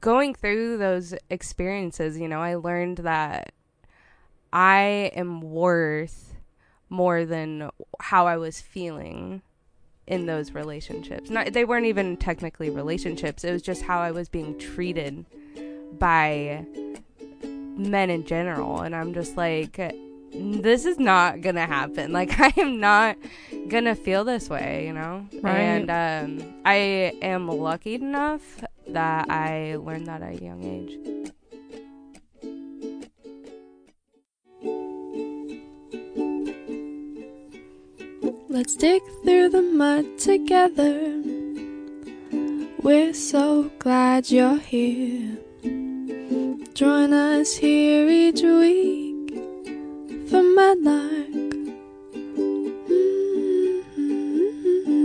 going through those experiences, you know, I learned that I am worth more than how I was feeling in those relationships. Not they weren't even technically relationships. It was just how I was being treated by men in general and I'm just like this is not to happen. Like I am not to feel this way, you know? Right. And um I am lucky enough that I learned that at a young age. Let's dig through the mud together. We're so glad you're here. Join us here each week for Mudlark. Mm-hmm.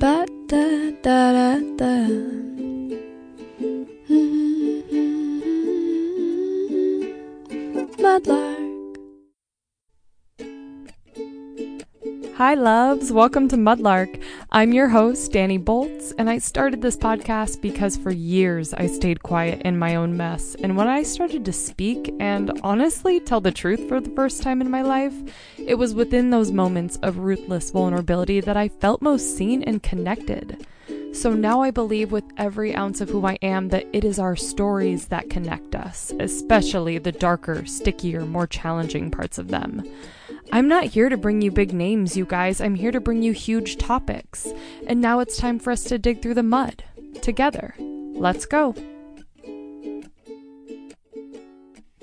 Ba da da da da. Mm-hmm. Mudlark. Hi, loves. Welcome to Mudlark. I'm your host, Dani Bolts, and I started this podcast because for years I stayed quiet in my own mess. And when I started to speak and honestly tell the truth for the first time in my life, it was within those moments of ruthless vulnerability that I felt most seen and connected. So now I believe with every ounce of who I am that it is our stories that connect us, especially the darker, stickier, more challenging parts of them. I'm not here to bring you big names, you guys. I'm here to bring you huge topics. And now it's time for us to dig through the mud together. Let's go.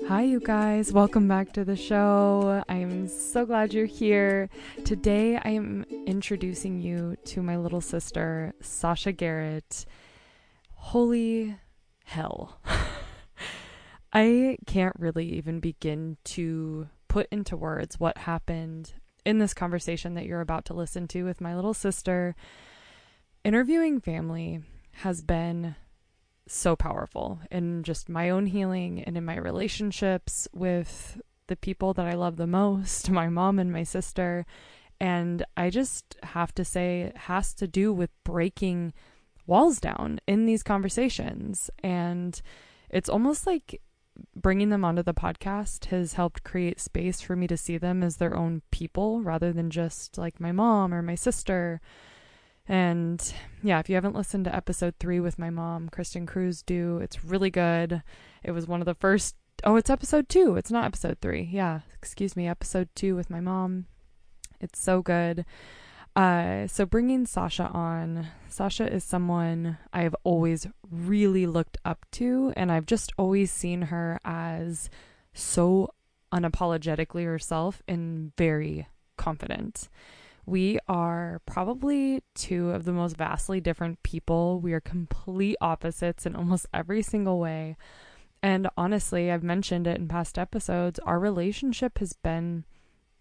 Hi, you guys. Welcome back to the show. I'm so glad you're here. Today, I am introducing you to my little sister, Sasha Garrett. Holy hell. I can't really even begin to put into words what happened in this conversation that you're about to listen to with my little sister. Interviewing family has been so powerful in just my own healing and in my relationships with the people that I love the most, my mom and my sister. And I just have to say, it has to do with breaking walls down in these conversations. And it's almost like bringing them onto the podcast has helped create space for me to see them as their own people rather than just like my mom or my sister. And yeah, if you haven't listened to episode three with my mom, Kristen Cruz, do. It's really good. It was one of the first. Oh, it's episode two. It's not episode three. Yeah, excuse me, episode two with my mom. It's so good. Uh, so bringing Sasha on, Sasha is someone I have always really looked up to, and I've just always seen her as so unapologetically herself and very confident. We are probably two of the most vastly different people. We are complete opposites in almost every single way. And honestly, I've mentioned it in past episodes, our relationship has been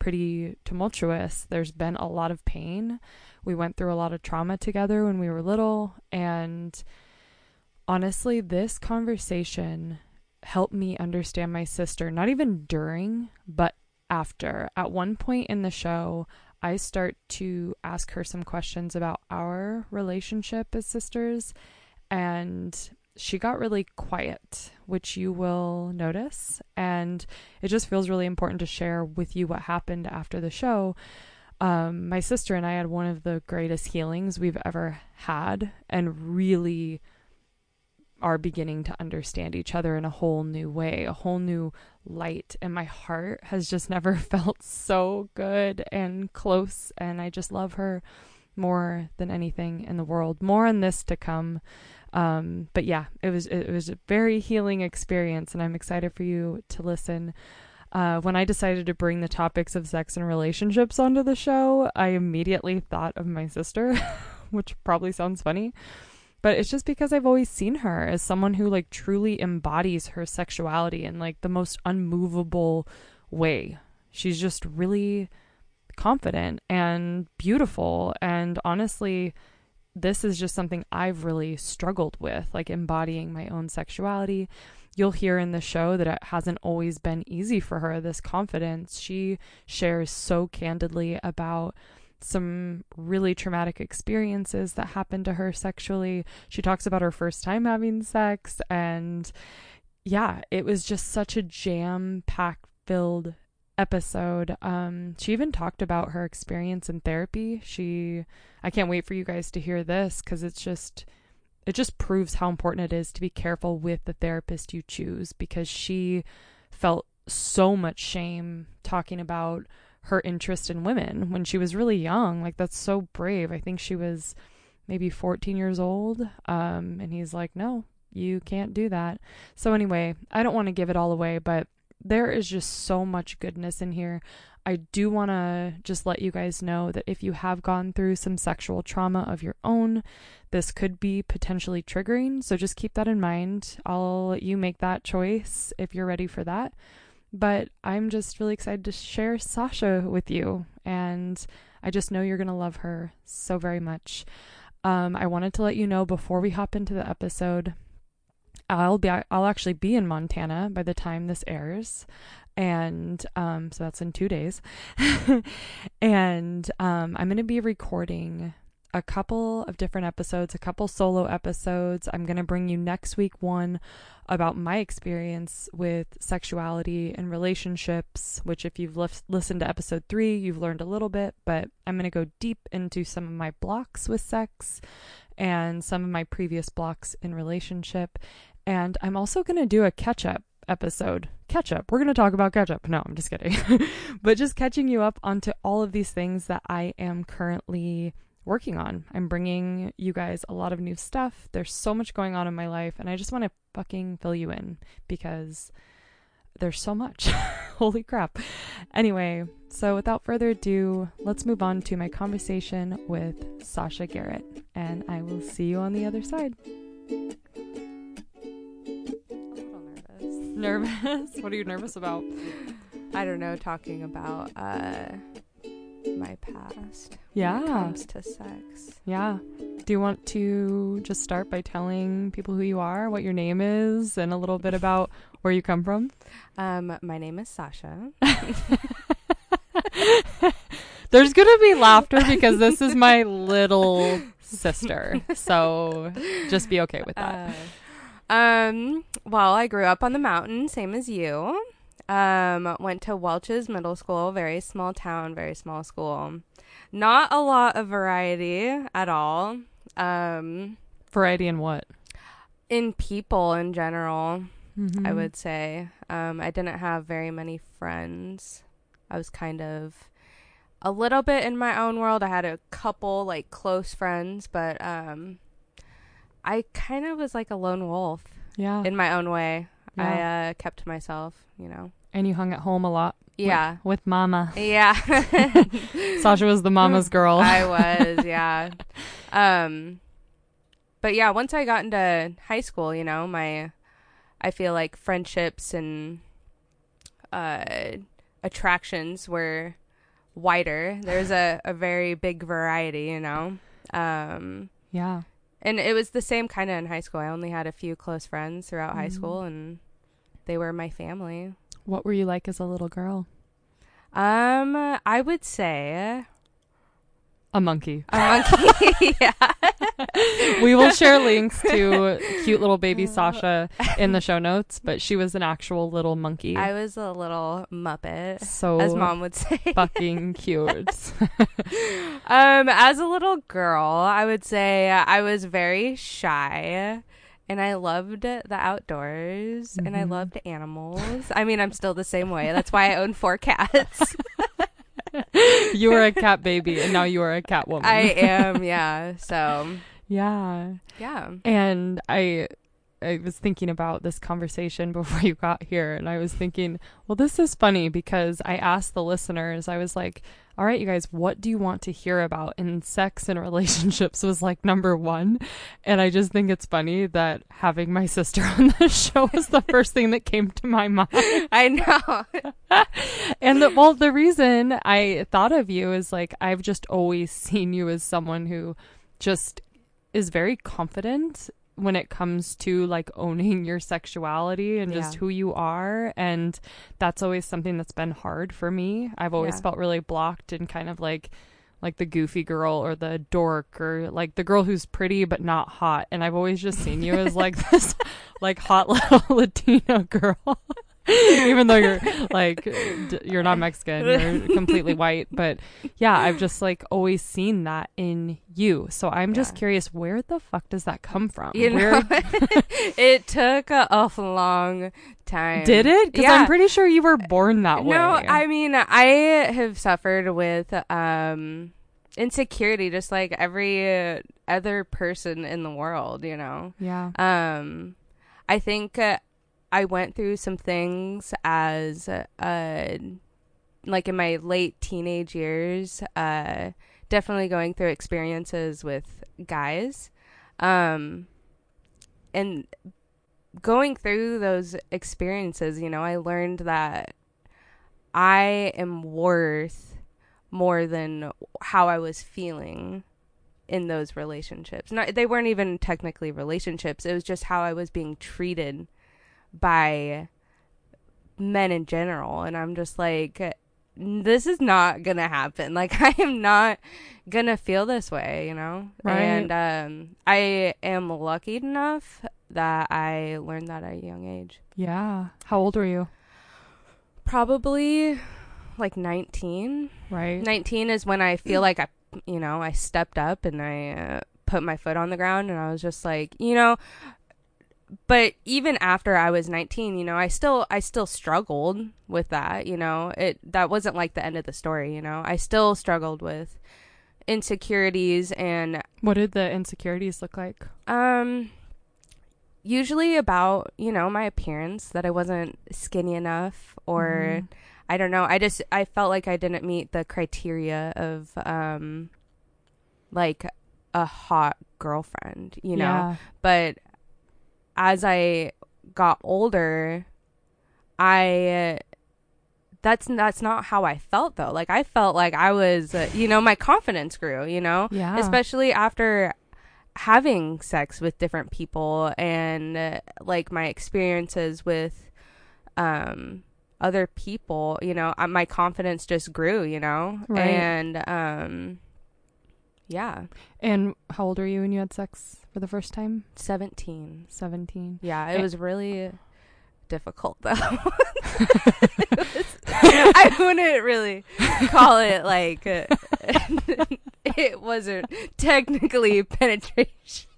pretty tumultuous. There's been a lot of pain. We went through a lot of trauma together when we were little. And honestly, this conversation helped me understand my sister, not even during, but after. At one point in the show, I start to ask her some questions about our relationship as sisters. And she got really quiet, which you will notice. And it just feels really important to share with you what happened after the show. Um, my sister and I had one of the greatest healings we've ever had, and really are beginning to understand each other in a whole new way, a whole new light. And my heart has just never felt so good and close. And I just love her more than anything in the world. More on this to come. Um, but yeah, it was it was a very healing experience, and I'm excited for you to listen. Uh, when I decided to bring the topics of sex and relationships onto the show, I immediately thought of my sister, which probably sounds funny, but it's just because I've always seen her as someone who like truly embodies her sexuality in like the most unmovable way. She's just really confident and beautiful and honestly this is just something I've really struggled with, like embodying my own sexuality. You'll hear in the show that it hasn't always been easy for her, this confidence. She shares so candidly about some really traumatic experiences that happened to her sexually. She talks about her first time having sex and yeah, it was just such a jam packed filled episode. Um, she even talked about her experience in therapy. She, I can't wait for you guys to hear this because it's just, it just proves how important it is to be careful with the therapist you choose because she felt so much shame talking about her interest in women when she was really young. Like that's so brave. I think she was maybe 14 years old. Um, and he's like, no, you can't do that. So anyway, I don't want to give it all away, but there is just so much goodness in here. I do want to just let you guys know that if you have gone through some sexual trauma of your own, this could be potentially triggering. So just keep that in mind. I'll let you make that choice if you're ready for that. But I'm just really excited to share Sasha with you. And I just know you're going to love her so very much. Um, I wanted to let you know before we hop into the episode I'll be I'll actually be in Montana by the time this airs. And um, so that's in two days. and um, I'm going to be recording a couple of different episodes, a couple solo episodes. I'm going to bring you next week one about my experience with sexuality and relationships, which, if you've listened to episode three, you've learned a little bit, but I'm going to go deep into some of my blocks with sex and some of my previous blocks in relationship. And I'm also going to do a catch up episode. Catch up. We're going to talk about catch up. No, I'm just kidding. but just catching you up onto all of these things that I am currently working on. I'm bringing you guys a lot of new stuff. There's so much going on in my life, and I just want to fucking fill you in because there's so much. Holy crap. Anyway, so without further ado, let's move on to my conversation with Sasha Garrett, and I will see you on the other side. Nervous. what are you nervous about? I don't know, talking about uh my past. Yeah. When it comes to sex. Yeah. Do you want to just start by telling people who you are, what your name is, and a little bit about where you come from? Um, my name is Sasha. There's gonna be laughter because this is my little sister. So just be okay with that. Uh, um, well, I grew up on the mountain, same as you. Um, went to Welches Middle School, very small town, very small school. Not a lot of variety at all. Um, variety in what? In people in general, mm-hmm. I would say. Um, I didn't have very many friends. I was kind of a little bit in my own world. I had a couple like close friends, but um I kind of was like a lone wolf. Yeah. In my own way. Yeah. I uh, kept to myself, you know. And you hung at home a lot. Yeah. With, with mama. Yeah. Sasha was the mama's girl. I was, yeah. um but yeah, once I got into high school, you know, my I feel like friendships and uh attractions were wider. There's a, a very big variety, you know. Um yeah and it was the same kind of in high school. I only had a few close friends throughout mm-hmm. high school, and they were my family. What were you like as a little girl? Um, I would say a monkey. A monkey. yeah. we will share links to cute little baby Sasha in the show notes, but she was an actual little monkey. I was a little muppet. So as mom would say. fucking cute. um as a little girl, I would say I was very shy and I loved the outdoors mm-hmm. and I mm-hmm. loved animals. I mean, I'm still the same way. That's why I own four cats. you were a cat baby and now you are a cat woman. I am, yeah. So Yeah. Yeah. And I I was thinking about this conversation before you got here and I was thinking, well this is funny because I asked the listeners, I was like, all right, you guys, what do you want to hear about? And sex and relationships was like number one. And I just think it's funny that having my sister on the show was the first thing that came to my mind. I know. and the, well, the reason I thought of you is like, I've just always seen you as someone who just is very confident when it comes to like owning your sexuality and just yeah. who you are and that's always something that's been hard for me i've always yeah. felt really blocked and kind of like like the goofy girl or the dork or like the girl who's pretty but not hot. And I've always just seen you as like this like hot little Latino girl. Even though you're like d- you're not Mexican, you're completely white, but yeah, I've just like always seen that in you. So I'm just curious, where the fuck does that come from? You Where know, it took a, a long time. did it? Because Yeah. I'm pretty sure you were born that way. No, I mean I have suffered with um insecurity just like every uh, other person in the world, you know. yeah, Um I think uh, I went through some things as uh like in my late teenage years, uh definitely going through experiences with guys. Um and going through those experiences, you know, I learned that I am worth more than how I was feeling in those relationships. Not they weren't even technically relationships. It was just how I was being treated by men in general and I'm just like this is not going to happen. Like I am not going to feel this way, you know? Right. And um I am lucky enough that I learned that at a young age. yeah. How old were you? Probably like 19. Right. 19 is when I feel like I, you know, I stepped up and I uh, put my foot on the ground and I was just like, you know, but even after I was 19, you know, I still I still struggled with that, you know. It that wasn't like the end of the story, you know. I still struggled with insecurities and What did the insecurities look like? um usually about, you know, my appearance that I wasn't skinny enough or Mhm. I don't know. I just I felt like I didn't meet the criteria of um like a hot girlfriend, you know. Yeah. But as I got older, I that's that's not how I felt though. Like I felt like I was, uh, you know, my confidence grew, you know, Yeah. especially after having sex with different people and uh, like my experiences with um other people, you know, uh, my confidence just grew, you know. Right. And um yeah, And how old were you when you had sex for the first time? 17. 17. Yeah, it Eh. was really difficult though. Was- I wouldn't really call it like uh, it wasn't technically penetration.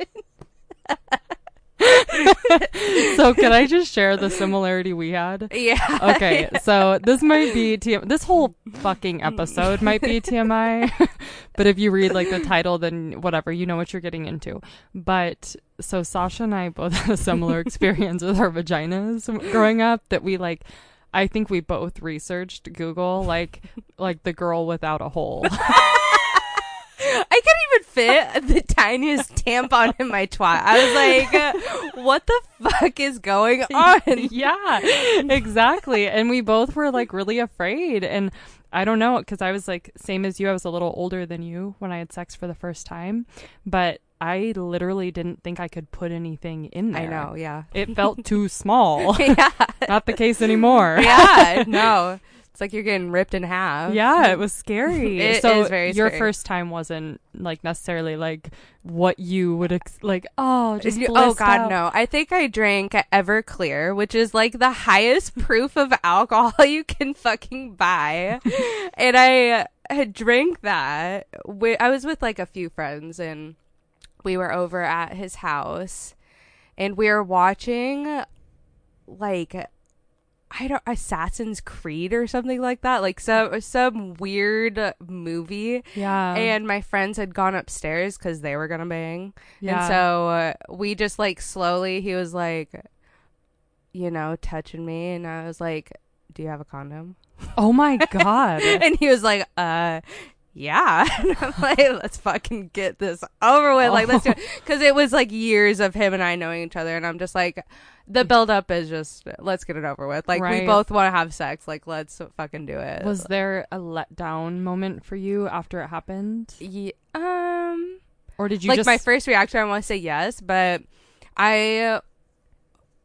so can I just share the similarity we had? Yeah. Okay, so this might be TM- this whole fucking episode might be TMI, but if you read like the title, then whatever, you know what you're getting into. But so Sasha and I both had a similar experience with our vaginas growing up that we like. I think we both researched Google like like the girl without a hole. I couldn't even fit the tiniest tampon in my twat. I was like, what the fuck is going on? yeah, exactly. And we both were like really afraid. And I don't know, because I was like, same as you, I was a little older than you when I had sex for the first time. But I literally didn't think I could put anything in there. I know, yeah. It felt too small. yeah. Not the case anymore. Yeah, no. It's like you're getting ripped in half. Yeah, it was scary. It so is very your scary. first time wasn't like necessarily like what you would ex- like. Oh, just You- oh god out. no i think i drank everclear which is like the highest proof of alcohol you can fucking buy and i had drank that i was with like a few friends and we were over at his house and we were watching like I don't Assassin's Creed or something like that, like some some weird movie. Yeah, and my friends had gone upstairs because they were gonna bang, yeah. and so uh, we just like slowly. He was like, you know, touching me, and I was like, "Do you have a condom?" oh my god. and he was like, "Uh." Yeah, and I'm like, let's fucking get this over with. Like, let's do it. Because it was like years of him and I knowing each other, and I'm just like, the build up is just, let's get it over with. Like, Right. we both want to have sex. Like, let's fucking do it. Was there a letdown moment for you after it happened, Ye- um, or did you like just my first reaction, I want to say yes, but I,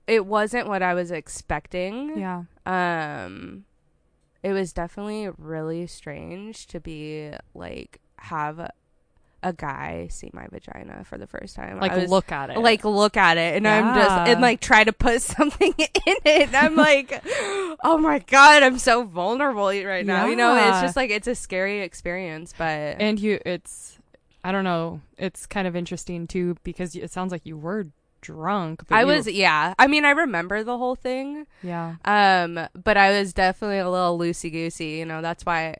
it wasn't what I was expecting. Yeah, Um, it was definitely really strange to be like have a guy see my vagina for the first time. Like was, look at it. like look at it and I'm just and like try to put something in it. And I'm like, oh my god, I'm so vulnerable right now. You know, it's just like it's a scary experience, but and you it's I don't know. It's kind of interesting too because it sounds like you were drunk. But I was yeah. I mean, I remember the whole thing. yeah. Um, but I was definitely a little loosey goosey. You know, that's why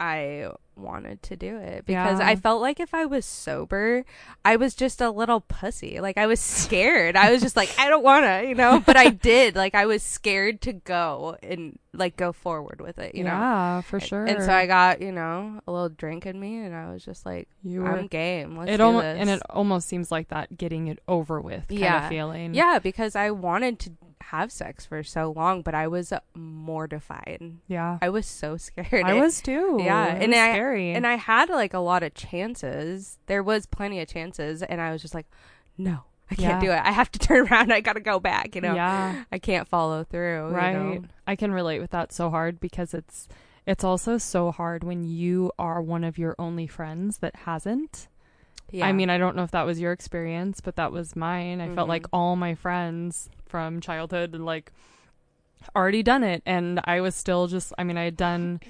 I wanted to do it because Yeah. I felt like if I was sober, I was just a little pussy. Like I was scared. I was just like, I don't want to, you know. But I did. Like I was scared to go and like go forward with it. You know. yeah, for sure. And so I got, you know, a little drink in me, and I was just like, you were "I'm game. Let's it do almost this." and it almost seems like that getting it over with kind Yeah. of feeling. yeah, because I wanted to have sex for so long, but I was mortified. Yeah. I was so scared. I It- was too. Yeah, It and I- scary. and I had like a lot of chances. There was plenty of chances, and I was just like, no, I can't Yeah. do it. I have to turn around. I got to go back. You know, yeah. I can't follow through. right You know? i can relate with that so hard because it's it's also so hard when you are one of your only friends that hasn't Yeah. i mean i don't know if that was your experience but that was mine i felt Mhm. like all my friends from childhood and like already done it and i was still just i mean i had done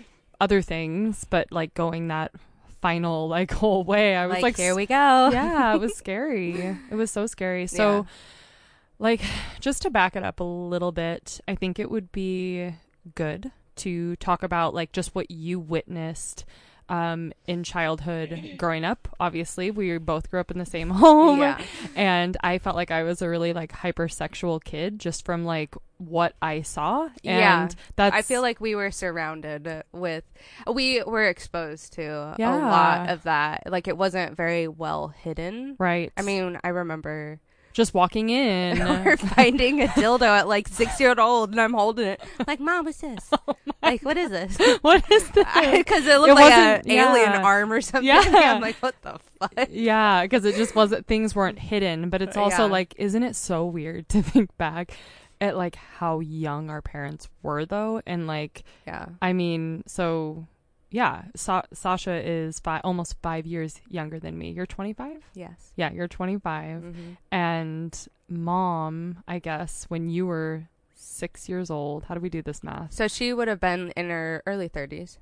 other things but like going that final like whole way i was like, like, here we go. yeah, it was scary. It was so scary. So, Yeah. like, just to back it up a little bit, I think it would be good to talk about like just what you witnessed um, in childhood growing up. Obviously, we both grew up in the same home, yeah. and I felt like I was a really like hypersexual kid just from like what I saw. And Yeah. that's I feel like we were surrounded with, we were exposed to a lot of that. Like it wasn't very well hidden. right. I mean, I remember just walking in. we're finding a dildo at like six year old, and I'm holding it. Like, mom, what's this? Oh, like, what is this? what is this? Because it looked It like an wasn't- alien arm or something. Yeah. I'm like, what the fuck? Yeah, because it just wasn't things weren't hidden, but it's also Yeah. like, isn't it so weird to think back at like how young our parents were though, and like, Yeah. I mean, so yeah, Sa- Sasha is five, almost five years younger than me. You're 25. Yes. Yeah, you're 25, hmm and mom, I guess when you were six years old, how do we do this math? So she would have been in her early 30s.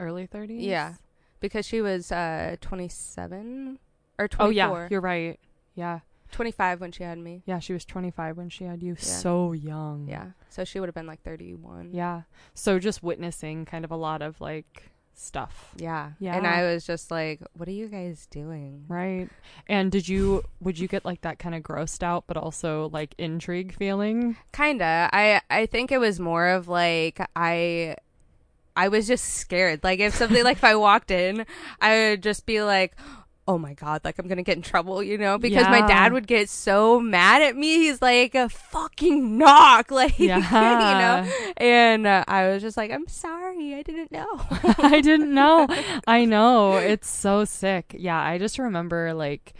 Early 30s. Yeah. Because she was uh 27 or 24. Oh yeah, you're right. Yeah, 25 when she had me. yeah, she was 25 when she had you. So young. Yeah. So she would have been like 31. Yeah. So just witnessing kind of a lot of like stuff. Yeah. Yeah. And I was just like, what are you guys doing? Right. And did you would you get like that kind of grossed out but also like intrigue feeling? Kinda. I I think it was more of like I I was just scared. Like if something like if I walked in, I would just be like, "Oh my god, like I'm going to get in trouble," you know, because my dad would get so mad at me. He's like, a "Fucking knock." Like, Yeah. you know. And uh, I was just like, "I'm sorry. I didn't know." I didn't know. I know. It's so sick. Yeah, I just remember like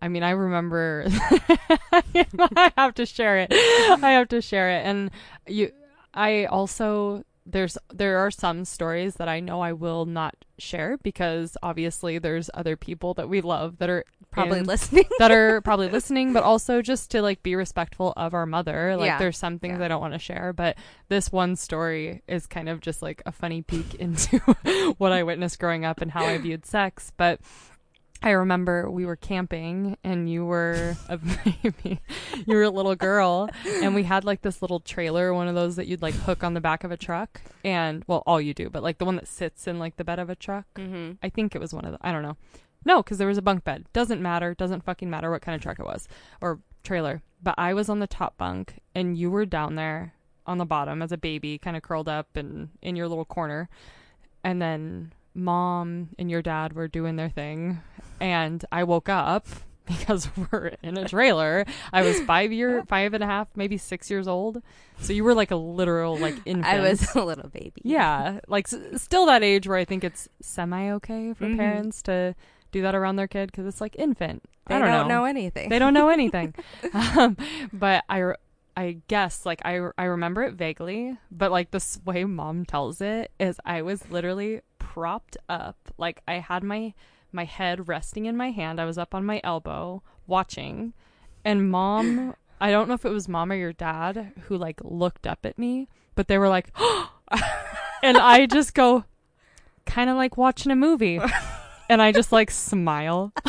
I mean, I remember I have to share it. I have to share it. And you I also there's there are some stories that I know I will not share because obviously there's other people that we love that are Probably in- listening. that are probably listening, but also just to like be respectful of our mother. Like Yeah. there's some things Yeah. I don't want to share, but this one story is kind of just like a funny peek into what I witnessed growing up and how I viewed sex. But I remember we were camping and you were a baby. You were a little girl and we had like this little trailer, one of those that you'd like hook on the back of a truck. And well, all you do, but like the one that sits in like the bed of a truck. mm-hmm. I think it was one of the. I don't know. No, because there was a bunk bed. Doesn't matter. Doesn't fucking matter what kind of truck it was or trailer. But I was on the top bunk and you were down there on the bottom as a baby, kind of curled up and in your little corner. And then mom and your dad were doing their thing, and I woke up because we're in a trailer. I was five year, five and a half, maybe six years old. So you were like a literal like infant. I was a little baby. Yeah, like s- still that age where I think it's semi okay for Mhm. parents to do that around their kid because it's like infant. They I don't, know. anything. They don't know anything. um, but I, re- I guess like I, I remember it vaguely, but like this way mom tells it is I was literally propped up, like I had my my head resting in my hand. I was up on my elbow watching, and mom, I don't know if it was mom or your dad who like looked up at me, but they were like, and I just go, kind of like watching a movie, and I just like smile.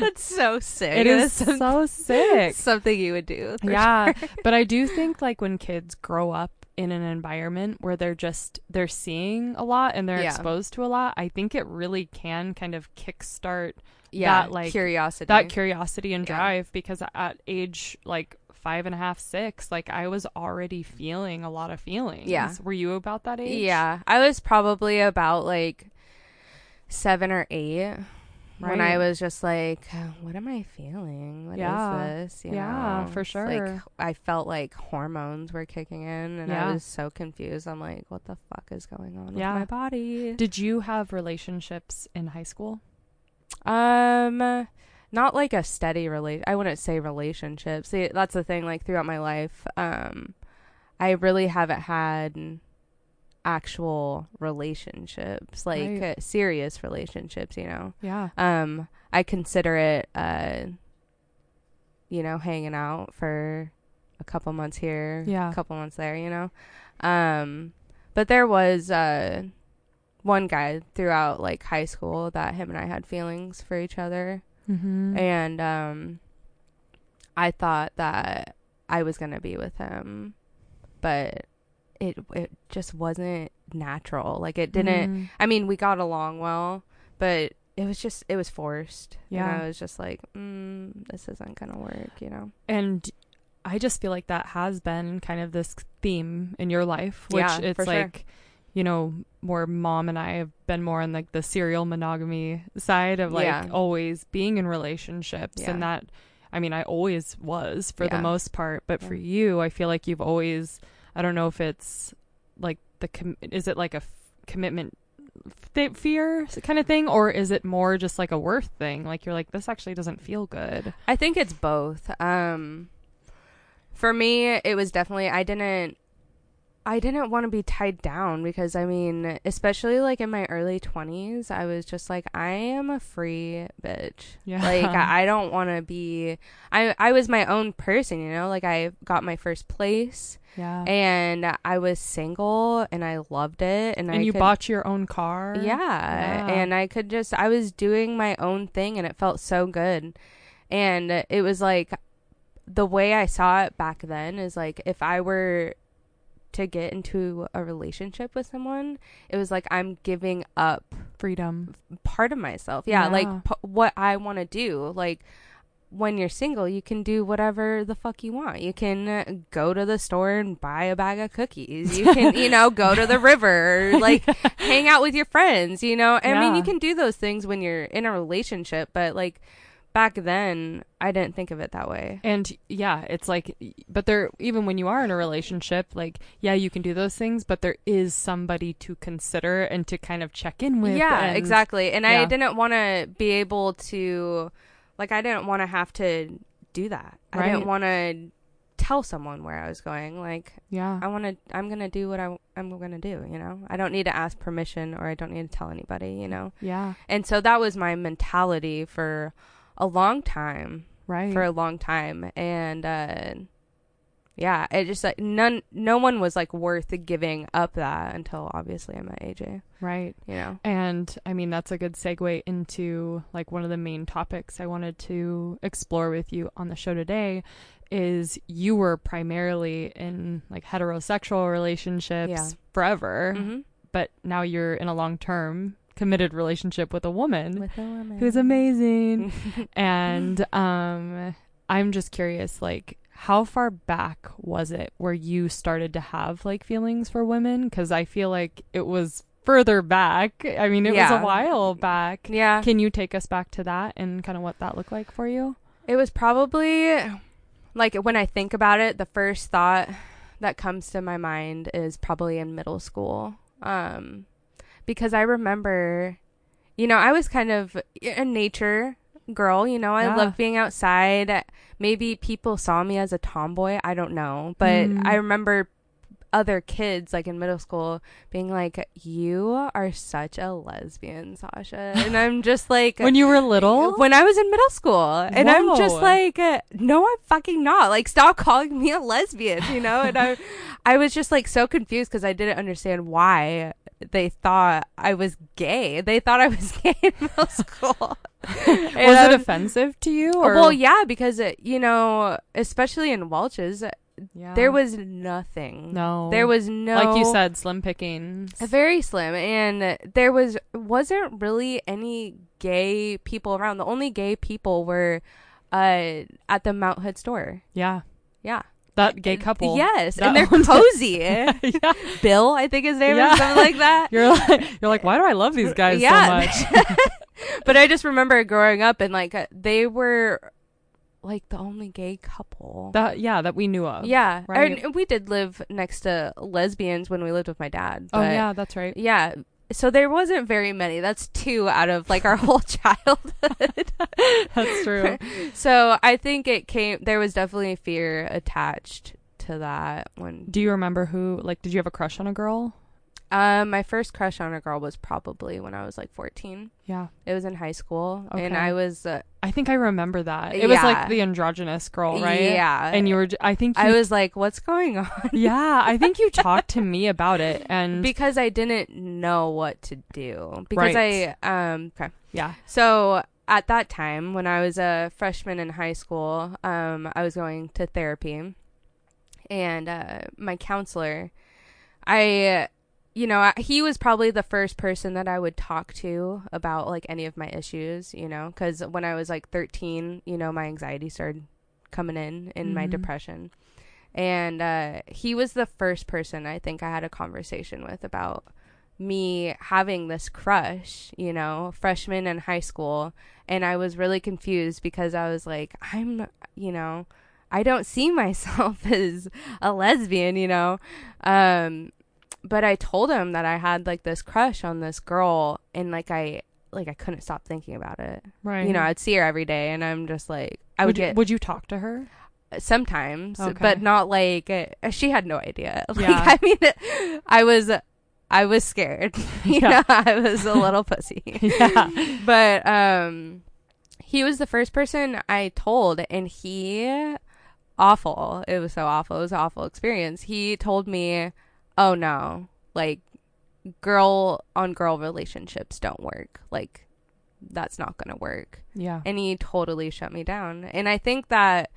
That's so sick. It is so sick. something you would do. yeah sure. but i do think like when kids grow up in an environment where they're just they're seeing a lot and they're Yeah. exposed to a lot i think it really can kind of kickstart yeah, that, like, curiosity. that curiosity and Yeah. drive because at age like five and a half six like i was already feeling a lot of feelings Yeah. were you about that age Yeah, I was probably about like seven or eight when I was just like, "What am I feeling? What is Yeah. this?" You Yeah, know? for It's sure. Like I felt like hormones were kicking in, and Yeah. I was so confused. I'm like, "What the fuck is going on Yeah. with my body?" did you have relationships in high school Um, not like a steady relation. I wouldn't say relationship. See, that's the thing. Like throughout my life, um, I really haven't had actual relationships, like Right. uh, serious relationships. You know. yeah Um, I consider it, uh, you know, hanging out for a couple months here, Yeah. a couple months there. You know. Um, but there was uh one guy throughout like high school that him and I had feelings for each other mm-hmm. and um I thought that I was going to be with him but it it just wasn't natural like it didn't Mm. I mean we got along well but it was just it was forced Yeah. and I was just like mm, this isn't going to work you know And I just feel like that has been kind of this theme in your life, which Yeah, it's for sure. like, you know, more mom and I have been more on like the serial monogamy side of like Yeah. always being in relationships and that I mean, I always was for the most part, but for you, I feel like you've always I don't know if it's like the com- is it like a f- commitment th- fear kind of thing or is it more just like a worth thing like you're like this actually doesn't feel good I think it's both. Um for me it was definitely I didn't I didn't want to be tied down because I mean, especially like in my early 20s, I was just like I am a free bitch. Yeah. Like I, I don't want to be I I was my own person, you know? Like I got my first place yeah and I was single and I loved it and, and I you could, bought your own car yeah, Yeah. and I could just I was doing my own thing and it felt so good. And it was like the way I saw it back then is like if I were to get into a relationship with someone, it was like I'm giving up freedom part of myself. Yeah, Yeah. like p- what I want to do. Like when you're single, you can do whatever the fuck you want. You can go to the store and buy a bag of cookies. You can, you know, go to the river, like hang out with your friends, you know? I mean, you can do those things when you're in a relationship, but like back then, I didn't think of it that way. and yeah it's like but there even when you are in a relationship like yeah you can do those things but there is somebody to consider and to kind of check in with yeah, and- exactly. And I didn't want to be able to, like, I didn't want to have to do that. I didn't want to tell someone where I was going. Like, yeah I want to, I'm going to do what I, I'm going to do, you know? I don't need to ask permission or I don't need to tell anybody, you know? yeah And so that was my mentality for a long time, right for a long time. And, uh, yeah, it just like none, no one was like worth giving up that until obviously I met AJ, right you know? And I mean, that's a good segue into like one of the main topics I wanted to explore with you on the show today is you were primarily in like heterosexual relationships Yeah. forever, hmm but now you're in a long term committed relationship with a woman With a woman. who's amazing. and um I'm just curious like how far back was it where you started to have like feelings for women cuz I feel like it was further back. I mean it was a while back. yeah. Can you take us back to that and kind of what that looked like for you? It was probably like when I think about it, the first thought that comes to my mind is probably in middle school. Um because I remember you know, I was kind of a nature girl, you know. I Yeah. loved being outside. Maybe people saw me as a tomboy, I don't know, but Mm. I remember other kids like in middle school being like, "You are such a lesbian, Sasha," and I'm just like, when you were little? when I was in middle school, and I'm just like, no, I'm fucking not. Like, stop calling me a lesbian, you know? And I, I was just like so confused because I didn't understand why they thought I was gay. They thought I was gay in middle school. was it offensive to you? Or? Well, yeah, because uh, you know, especially in Welches, Yeah. there was nothing. no. There was no like you said, slim pickings. very slim and there was wasn't really any gay people around the only gay people were uh at the mount hood store yeah, yeah that gay couple. yes that and they're cozy yeah. bill i think his name Yeah. is something like that You're like, you're like, why do I love these guys Yeah. so much? but i just remember growing up and like uh, they were like the only gay couple that yeah, that we knew of. yeah right. and we did live next to lesbians when we lived with my dad Oh yeah, that's right. yeah so there wasn't very many that's two out of like our whole childhood That's true. so I think it came. There was definitely fear attached to that when. Do you remember who? Like, did you have a crush on a girl? Um, my first crush on a girl was probably when I was like fourteen. Yeah, It was in high school, and I was. Uh, I think I remember that. It was like the androgynous girl, right? Yeah, And you were, I think. You, I was like, "What's going on?" Yeah, I think you talked to me about it, and because I didn't know what to do. Because Right. I um. Okay. yeah, So at that time, when I was a freshman in high school, um, I was going to therapy, and uh, my counselor, I, you know, he was probably the first person that I would talk to about like any of my issues, you know, because when I was like 13, you know, my anxiety started coming in in my Mhm. depression. And uh, he was the first person I think I had a conversation with about me having this crush, you know, freshman in high school. And I was really confused because I was like, I'm, you know, I don't see myself as a lesbian, you know. Um, but I told him that I had like this crush on this girl and like I like I couldn't stop thinking about it. right. You know, I'd see her every day and I'm just like I would, would you, get would you talk to her? sometimes, Okay. but not like uh, she had no idea. Like Yeah. I mean, I was I was scared. you Yeah. know, I was a little pussy. yeah, But um he was the first person I told and he awful. It was so awful. It was an awful experience. He told me, "Oh no, like girl on girl relationships don't work. Like that's not going to work." yeah, and he totally shut me down. And I think that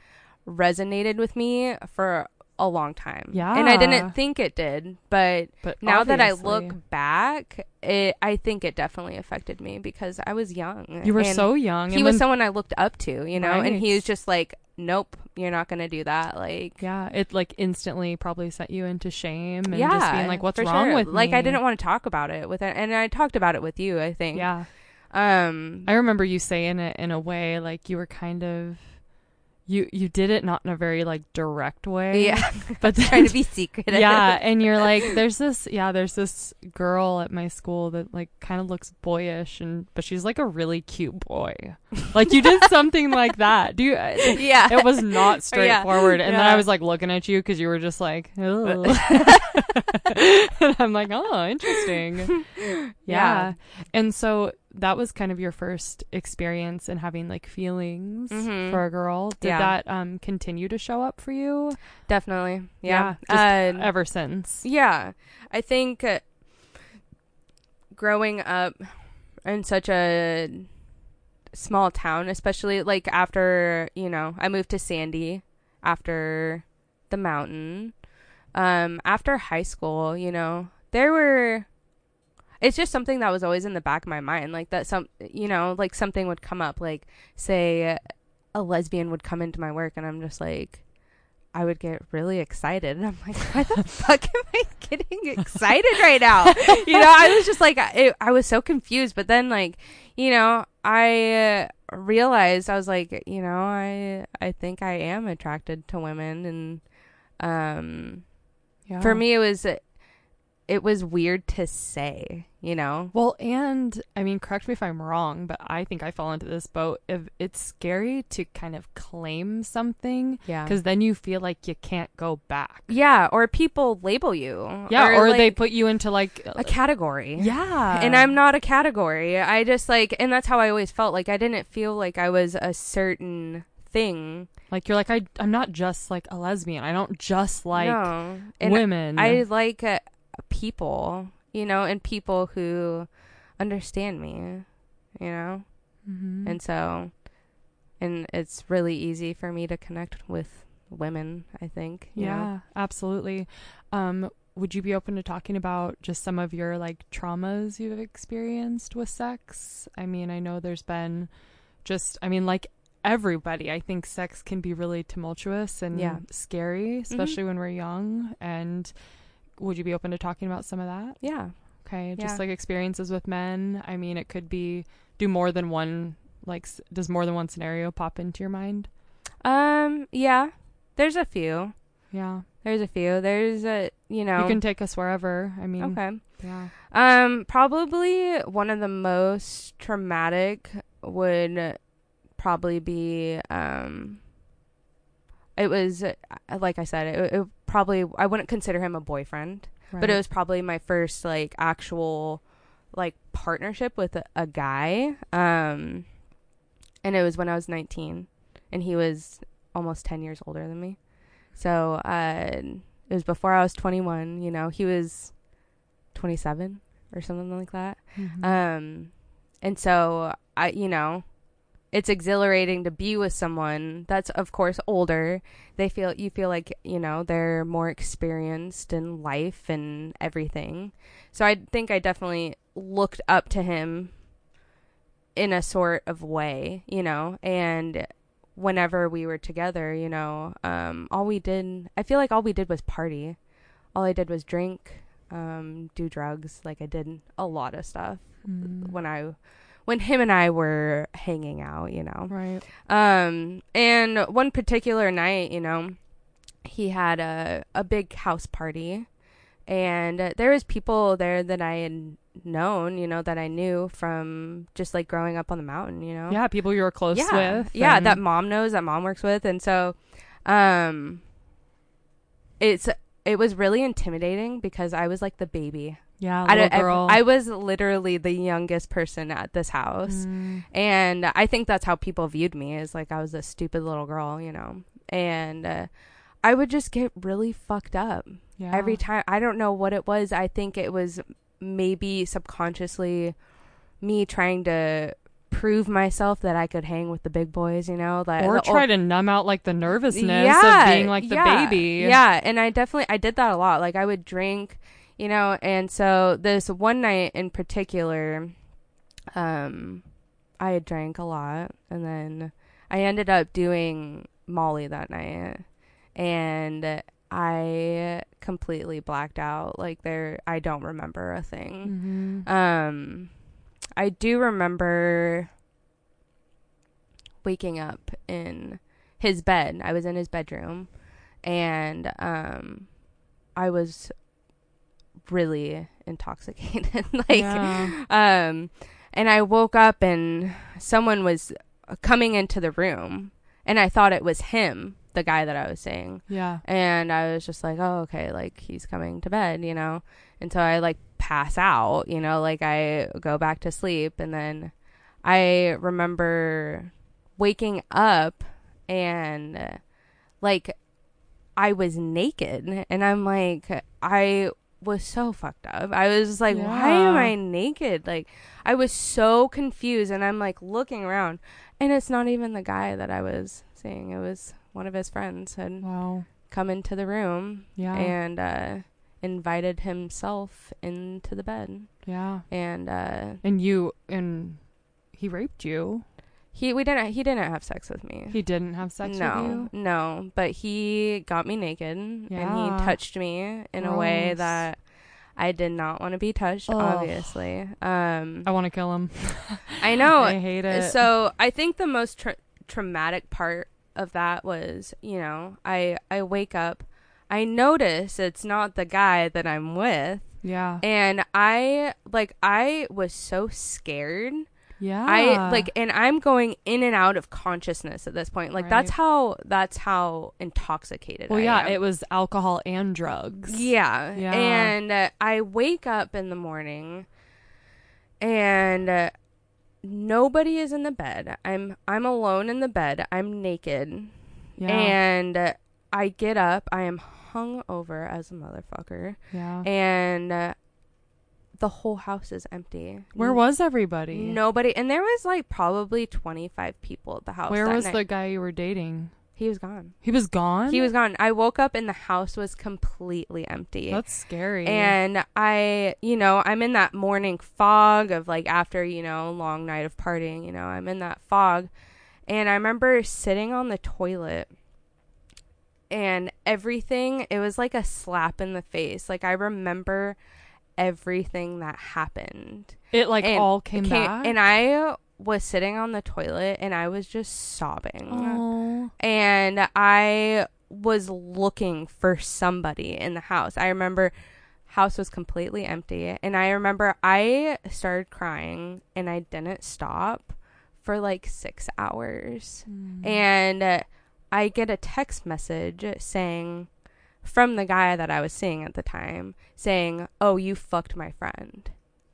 resonated with me for a long time. Yeah. And I didn't think it did, but but now that I look back, it I think it definitely affected me because I was young. you were so young. he and was when- someone I looked up to, you know, and he was just like, "Nope, you're not going to do that." Like Yeah, it like instantly probably set you into shame and yeah, just being like, "What's wrong sure. with like me?" I didn't want to talk about it with it, and I talked about it with you. I think. Yeah, Um. I remember you saying it in a way like you were kind of you you did it not in a very like direct way. yeah. but trying to be secretive. yeah, and you're like, there's this yeah, there's this girl at my school that like kind of looks boyish and but she's like a really cute boy. Like you did something like that. Do you? yeah. It was not straightforward, Yeah. and then. I was like looking at you because you were just like, and I'm like, oh, interesting. Yeah. Yeah. And so that was kind of your first experience in having like feelings Mhm. for a girl. Did Yeah. that um continue to show up for you? Definitely. Yeah. just Uh, ever since. yeah. I think uh, growing up in such a small town, especially like after, you know, I moved to Sandy after the mountain. Um after high school, you know, there were it's just something that was always in the back of my mind like that some you know like something would come up like say a lesbian would come into my work and i'm just like i would get really excited. And i'm like why the fuck am i getting excited right now? You know i was just like I, I was so confused. But then like you know i uh, realized i was like you know i i think i am attracted to women. And um Yeah. for me it was it was weird to say, you know? Well, and I mean, correct me if I'm wrong, but I think I fall into this boat. If it's scary to kind of claim something, Yeah. because then you feel like you can't go back. yeah, or people label you. Yeah, or, like, they put you into like a category. yeah, and I'm not a category. I just like, and that's how I always felt. Like I didn't feel like I was a certain thing. like you're like I I'm not just like a lesbian. I don't just like no. Women. I like uh, people, you know, and people who understand me, you know, Mhm. and so, and it's really easy for me to connect with women. I think. you know? yeah, absolutely. Um, would you be open to talking about just some of your like traumas you've experienced with sex? I mean, I know there's been just I mean like everybody, I think sex can be really tumultuous and Yeah. Mm-hmm. scary, especially when we're young and would you be open to talking about some of that? Yeah. Okay, just Yeah. like experiences with men. I mean, it could be do more than one like s- does more than one scenario pop into your mind? Um. Yeah. There's a few. Yeah. There's a few. There's a you know. You can take us wherever. I mean, okay. yeah. Um, probably one of the most traumatic would probably be um. It was uh, like I said, it, it probably I wouldn't consider him a boyfriend, but it was probably my first like actual like partnership with a, a guy. Um, and it was when I was 19, and he was almost 10 years older than me. So uh, it was before I was 21. You know, he was 27 or something like that. Mhm. Um, and so I, you know, it's exhilarating to be with someone that's of course older. They feel you feel like you know they're more experienced in life and everything. So I think I definitely looked up to him in a sort of way, you know, and whenever we were together, you know, um, all we did, I feel like all we did was party. All I did was drink, um, do drugs. Like I did a lot of stuff Mm. when I, when him and I were hanging out, you know. Right. Um, and one particular night, you know, he had a a big house party, and uh, there was people there that I had known, you know, that I knew from just like growing up on the mountain, you know. Yeah, people you were close yeah, with. yeah, and- that mom knows, that mom works with, and so, um, it's it was really intimidating because I was like the baby. Yeah, I, little don't- I- girl. I was literally the youngest person at this house. Mm. And I think that's how people viewed me is like I was a stupid little girl, you know. And uh, I would just get really fucked up yeah. every time. I don't know what it was. I think it was maybe subconsciously me trying to prove myself that I could hang with the big boys, you know, like or try old- to numb out like the nervousness Yeah, of being like the yeah, baby. Yeah, and I definitely I did that a lot. Like I would drink, you know, and so this one night in particular, um, I had drank a lot, and then I ended up doing Molly that night, and I completely blacked out. Like there, I don't remember a thing. Mhm. Um, I do remember waking up in his bed. I was in his bedroom, and um, I was really intoxicated. like, Yeah. um, and I woke up and someone was coming into the room, and I thought it was him, the guy that I was seeing. Yeah. And I was just like, oh, okay, like he's coming to bed, you know? And so I like pass out, you know, like I go back to sleep. And then I remember waking up and like I was naked. And I'm like, I was so fucked up. I was just like, why am I naked? Like, I was so confused. And I'm like looking around. And it's not even the guy that I was seeing, it was one of his friends had Wow. come into the room Yeah. and uh, invited himself into the bed. yeah. And uh, And you and he raped you. He we didn't he didn't have sex with me. He didn't have sex no, with you. no, but he got me naked and he touched me in a way that I did not want to be touched. Ugh. Obviously, um, I want to kill him. I know. I hate it. So I think the most tra- traumatic part of that was, you know, I I wake up, I notice it's not the guy that I'm with, Yeah. And I like I was so scared. Yeah. I like and I'm going in and out of consciousness at this point. Like that's how that's how intoxicated Well, I yeah, am. it was alcohol and drugs. Yeah. Yeah. And uh, I wake up in the morning and uh, nobody is in the bed. I'm I'm alone in the bed. I'm naked. Yeah. And uh, I get up. I am hung over as a motherfucker. yeah. And uh, the whole house is empty. Where was everybody? Nobody. And there was like probably 25 people at the house. Where was night. the guy you were dating? He was gone. He was gone. He was gone. I woke up and the house was completely empty. That's scary. And I, you know, I'm in that morning fog of like after, you know, long night of partying, you know, I'm in that fog. And I remember sitting on the toilet and everything, it was like a slap in the face. Like I remember everything that happened. it like and all came, came- back. And I was sitting on the toilet and I was just sobbing oh. and I was looking for somebody in the house. I remember house was completely empty and I remember I started crying and I didn't stop for like 6 hours. Mm. And I get a text message saying from the guy that I was seeing at the time saying, "Oh, you fucked my friend."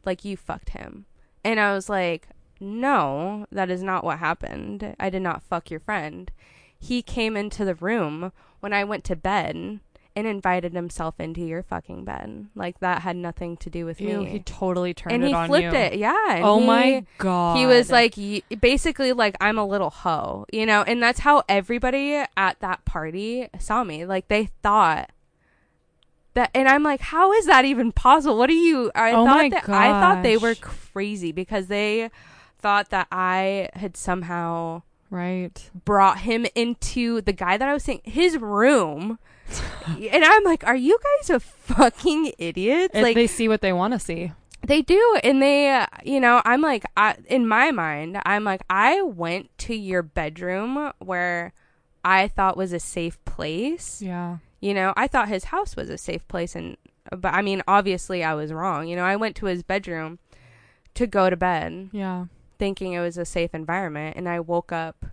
Like you fucked him. And I was like, "No, that is not what happened. I did not fuck your friend." He came into the room when I went to bed and invited himself into your fucking bed. Like that had nothing to do with Ew, me. he totally turned and it he flipped you. it. Yeah. oh he- my god. he was like basically like i'm a little hoe you know and that's how everybody at that party saw me like they thought that and i'm like how is that even possible what are you i Oh thought that i thought they were crazy because they thought that i had somehow right. brought him into the guy that i was saying his room and i'm like are you guys a fucking idiots If like they see what they want to see. they do, and they, uh, you know, I'm like, I, in my mind, I'm like, I went to your bedroom where I thought was a safe place. Yeah. You know, I thought his house was a safe place, and but I mean, obviously, I was wrong. You know, I went to his bedroom to go to bed, Yeah. thinking it was a safe environment, and I woke up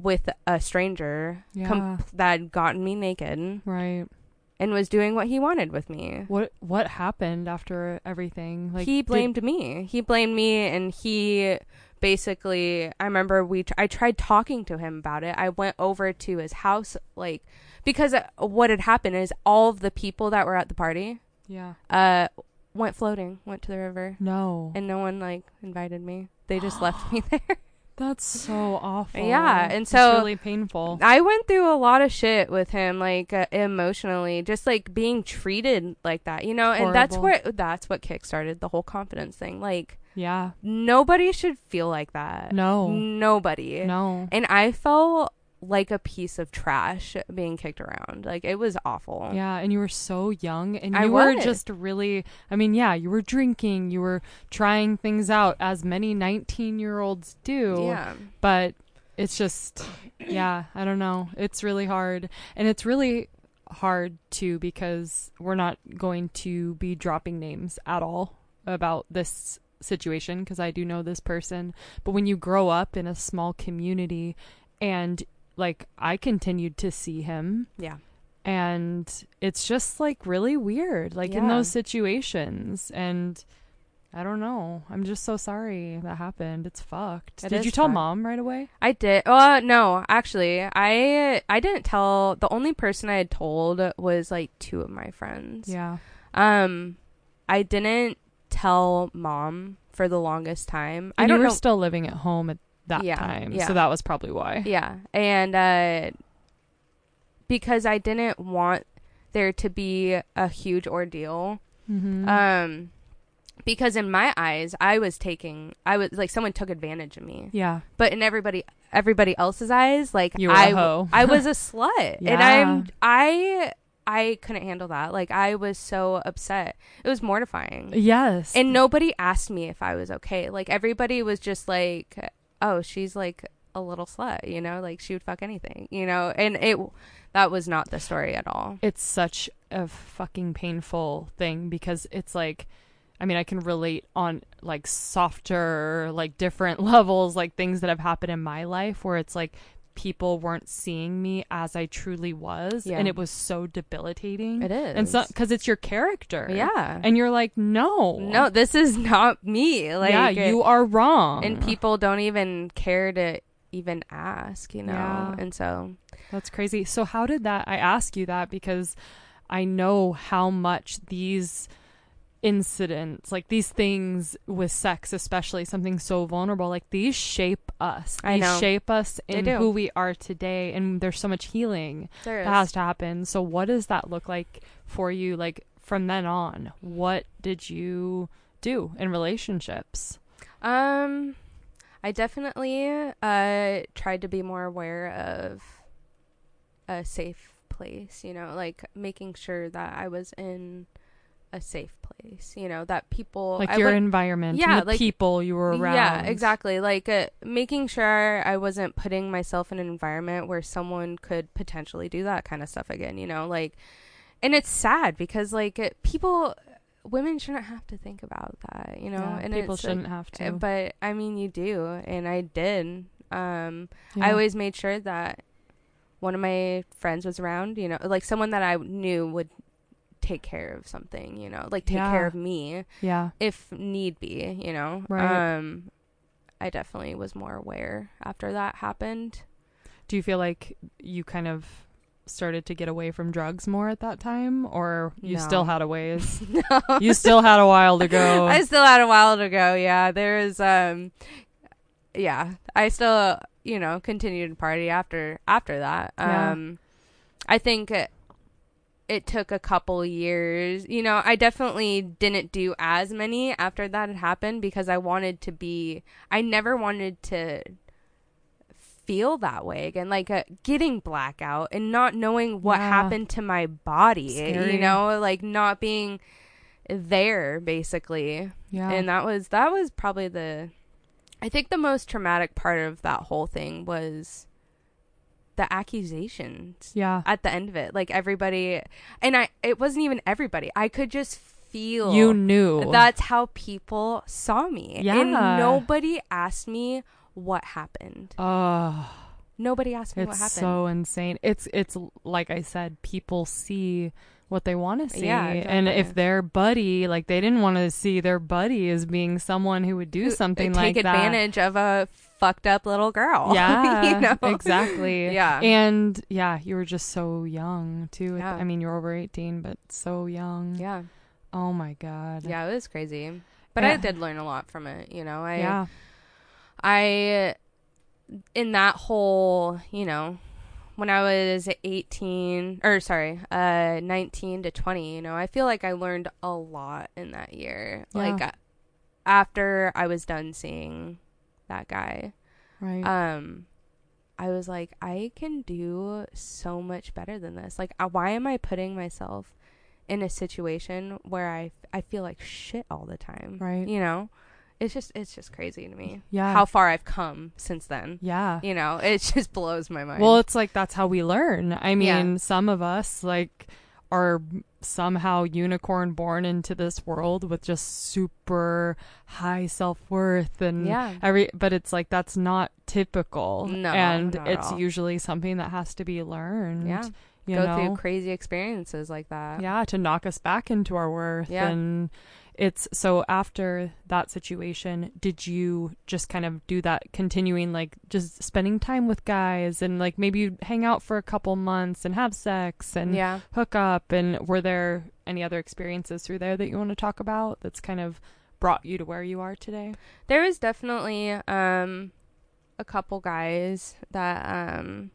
with a stranger Yeah. com- that had gotten me naked Right. and was doing what he wanted with me. What what happened after everything? Like he did- blamed me. He blamed me, and he basically. I remember we. Tr- I tried talking to him about it. I went over to his house, like because uh, what had happened is all of the people that were at the party, yeah. uh, went floating, went to the river, No. and no one like invited me. They just left me there. That's so awful. Yeah, and It's so- really painful. I went through a lot of shit with him, like uh, emotionally, just like being treated like that, you know. And that's Horrible. where that's what kickstarted the whole confidence thing. Like Yeah. nobody should feel like that. No. Nobody. No. And I felt like a piece of trash being kicked around. Like it was awful. Yeah, and you were so young and I you were was. just really I mean, yeah, you were drinking, you were trying things out as many 19-year-olds do. Yeah. But it's just yeah, I don't know. It's really hard. And it's really hard too because we're not going to be dropping names at all about this situation because I do know this person. But when you grow up in a small community and like I continued to see him Yeah. and it's just like really weird like in those situations and I don't know. I'm just so sorry that happened. It's fucked. It Did you tell fucked. mom right away? I did. Uh no, actually, I I didn't tell. The only person I had told was like two of my friends. Yeah. Um, I didn't tell mom for the longest time. I And don't you were know. still living at home at that Yeah, time. yeah. So that was probably why. yeah, and uh, because I didn't want there to be a huge ordeal. Mm-hmm. Um, because in my eyes, I was taking. I was like someone took advantage of me. yeah. but in everybody everybody else's eyes like I. I was a slut and I'm I I couldn't handle that like I was so upset it was mortifying Yes. and nobody asked me if I was okay like everybody was just like oh she's like a little slut, you know, like she would fuck anything, you know, and it that was not the story at all. It's such a fucking painful thing because it's like I mean, I can relate on like softer, like different levels, like things that have happened in my life where it's like people weren't seeing me as I truly was. Yeah. And it was so debilitating. It is. And so, because it's your character. Yeah. And you're like, no. no, this is not me. Like yeah, it- you are wrong. and people don't even care to even ask, you know. Yeah. And so That's crazy. So how did that I ask you that because I know how much these incidents, like these things with sex especially something so vulnerable, like these shape us. I these know. shape us in who we are today and there's so much healing there that has to happen. So what does that look like for you like from then on? What did you do in relationships? Um, I definitely uh tried to be more aware of a safe place. You know, like making sure that I was in a safe place. You know, that people Like I your would- environment yeah, like- people you were around. Yeah, exactly. Like uh, making sure I wasn't putting myself in an environment where someone could potentially do that kind of stuff again, you know? Like and it's sad because like people women shouldn't have to think about that, you know? Yeah, and people shouldn't have uh, to. But I mean, you do, and I did. Um I always made sure that one of my friends was around, you know, like someone that I knew would take care of something, you know, like take Yeah. care of me yeah. if need be, you know. Right. Um I definitely was more aware after that happened. Do you feel like you kind of started to get away from drugs more at that time or you No. still had a ways? no. you still had a while to go. I still had a while to go. Yeah, there is um yeah, I still, you know, continued to party after after that. Yeah. Um I think it, took a couple years. You know, I definitely didn't do as many after that had happened because I wanted to be I never wanted to feel that way again like uh, getting blackout and not knowing what Yeah. happened to my body Scary. you know like not being there basically yeah. and that was that was probably the i think the most traumatic part of that whole thing was the accusations yeah. at the end of it like everybody and i it wasn't even everybody i could just feel You knew. that's how people saw me and Yeah. nobody asked me what happened Oh, nobody asked me what it's happened so insane. It's it's like I said, people see what they want to see, Yeah, and if their buddy, like they didn't want to see their buddy as being someone who would do Who- uh, something take like that. advantage of a fucked up little girl Yeah, you know exactly. Yeah. and yeah, you were just so young too. Yeah. I mean, you're over eighteen, but so young. yeah Oh my god. yeah it was crazy but Yeah. i did learn a lot from it you know i yeah. I in that whole, you know, when I was 18 or sorry, uh 19 to 20, you know, I feel like I learned a lot in that year. Yeah. Like uh, after I was done seeing that guy, Right. um I was like I can do so much better than this. Like uh, why am I putting myself in a situation where I I feel like shit all the time? Right. You know? It's just it's just crazy to me yeah. how far I've come since then. yeah. You know, it just blows my mind. Well, it's like that's how we learn. I mean, Yeah. some of us like are somehow unicorn born into this world with just super high self-worth and yeah, every but it's like that's not typical. No, and it's usually something that has to be learned. yeah. You Go know? through crazy experiences like that. yeah to knock us back into our worth Yeah. and it's so after that situation did you just kind of do that continuing like just spending time with guys and like maybe you'd hang out for a couple months and have sex and yeah. hook up and were there any other experiences through there that you want to talk about that's kind of brought you to where you are today There was definitely um a couple guys that um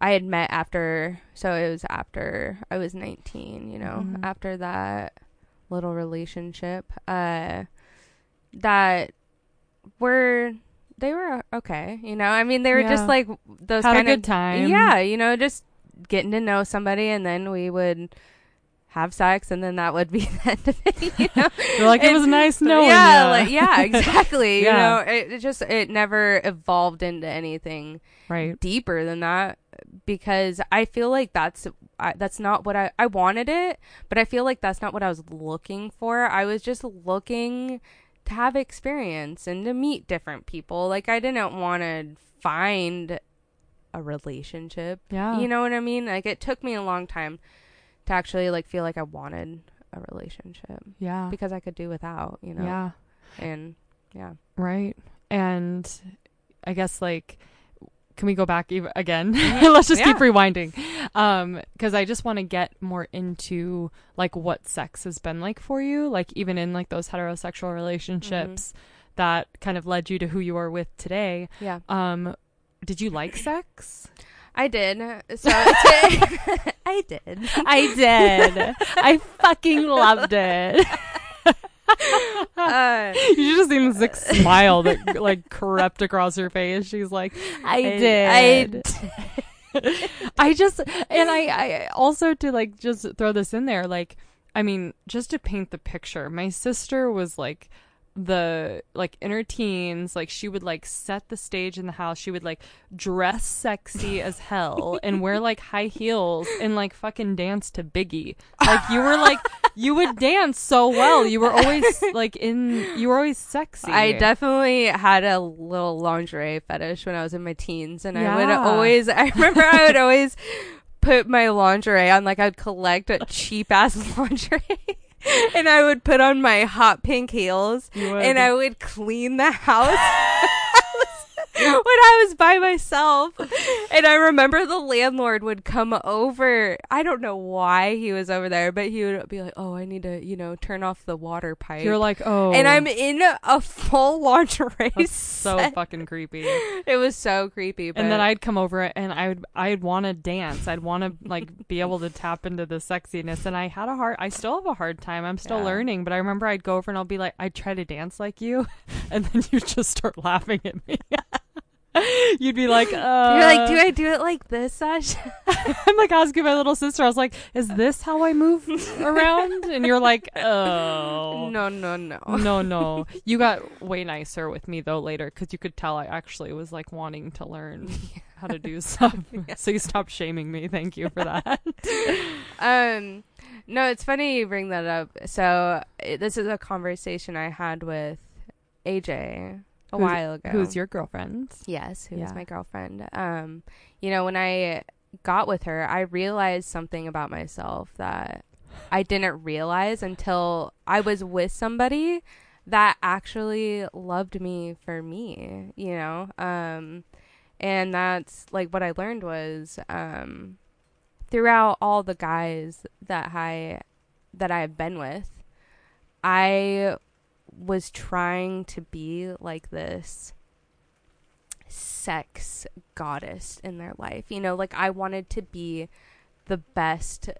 I had met after so it was after I was 19, you know, Mhm. after that little relationship uh that were they were okay, you know. I mean, they were Yeah. just like those had a kind good of time Yeah, you know, just getting to know somebody and then we would have sex and then that would be the end of it you know You're like, it was nice knowing yeah ya." like, yeah exactly Yeah. you know it, it just it never evolved into anything right. deeper than that because I feel like that's I, that's not what I I wanted it, but I feel like that's not what I was looking for. I was just looking to have experience and to meet different people. Like I didn't want to find a relationship. Yeah. You know what I mean? Like it took me a long time to actually like feel like I wanted a relationship Yeah. because I could do without, you know. Yeah. And yeah. Right. And I guess like can we go back even again? Let's just keep rewinding. Um cuz I just want to get more into like what sex has been like for you, like even in like those heterosexual relationships that kind of led you to who you are with today. Yeah. Um did you like sex? I did. So I did. I did. I fucking loved it. Uh, You should have seen the sick smile that like crept across her face. She's like, I did. I I just and I, I also to like just throw this in there, like I mean, just to paint the picture, my sister was like the like in her teens, like she would like set the stage in the house. She would like dress sexy as hell and wear like high heels and like fucking dance to Biggie. Like you were like you would dance so well. You were always like in you were always sexy. I definitely had a little lingerie fetish when I was in my teens, and I would always. I remember I would always put my lingerie on. Like I'd collect cheap ass lingerie. And I would put on my hot pink heels and I would clean the house when I was by myself. And I remember the landlord would come over. I don't know why he was over there, but he would be like, "Oh, I need to, you know, turn off the water pipe." You're like, oh and I'm in a full lingerie that's so fucking creepy. It was so creepy. But and then I'd come over and I would I'd want to dance. I'd want to like be able to tap into the sexiness. And I had a hard. I still have a hard time. I'm still Yeah. learning. But I remember I'd go over and I'll be like, I'd try to dance like you, and then you just start laughing at me. You'd be like, uh, you're like, "Do I do it like this, Sash?" I'm like asking my little sister. I was like, "Is this how I move around?" And you're like, "Oh, No, no, no. no, no." You got way nicer with me though later because you could tell I actually was like wanting to learn how to do stuff. So you stopped shaming me. Thank you for that. Um, no, it's funny you bring that up. So this is a conversation I had with AJ a Who's- while ago. Who's your girlfriend? Yes, who was Yeah. my girlfriend. Um, you know, when I got with her, I realized something about myself that I didn't realize until I was with somebody that actually loved me for me, you know? Um, and that's like what I learned was um, throughout all the guys that I that I've been with, I was trying to be like this sex goddess in their life. You know, like I wanted to be the best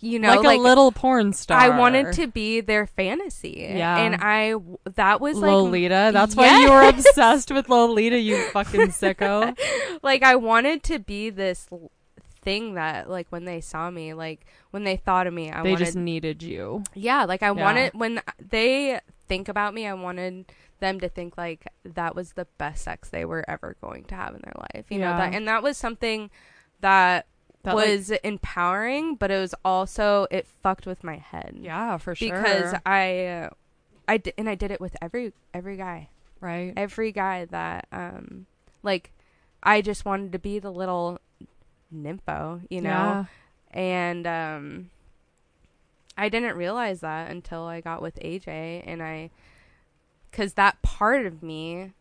you know, like, like, a little porn star. I wanted to be their fantasy. Yeah. And I that was like Lolita. That's why you were obsessed with Lolita. You fucking sicko. like I wanted to be this thing that like when they saw me, like when they thought of me, I they wanted just needed you. Yeah, like I Yeah. wanted when they think about me, I wanted them to think like that was the best sex they were ever going to have in their life. You know that and that was something that, That, like- was empowering, but it was also it fucked with my head. Yeah, for sure. Because I I did, and I did it with every every guy. right. Every guy that um like I just wanted to be the little nympho, you know Yeah. and um I didn't realize that until I got with AJ and I cuz that part of me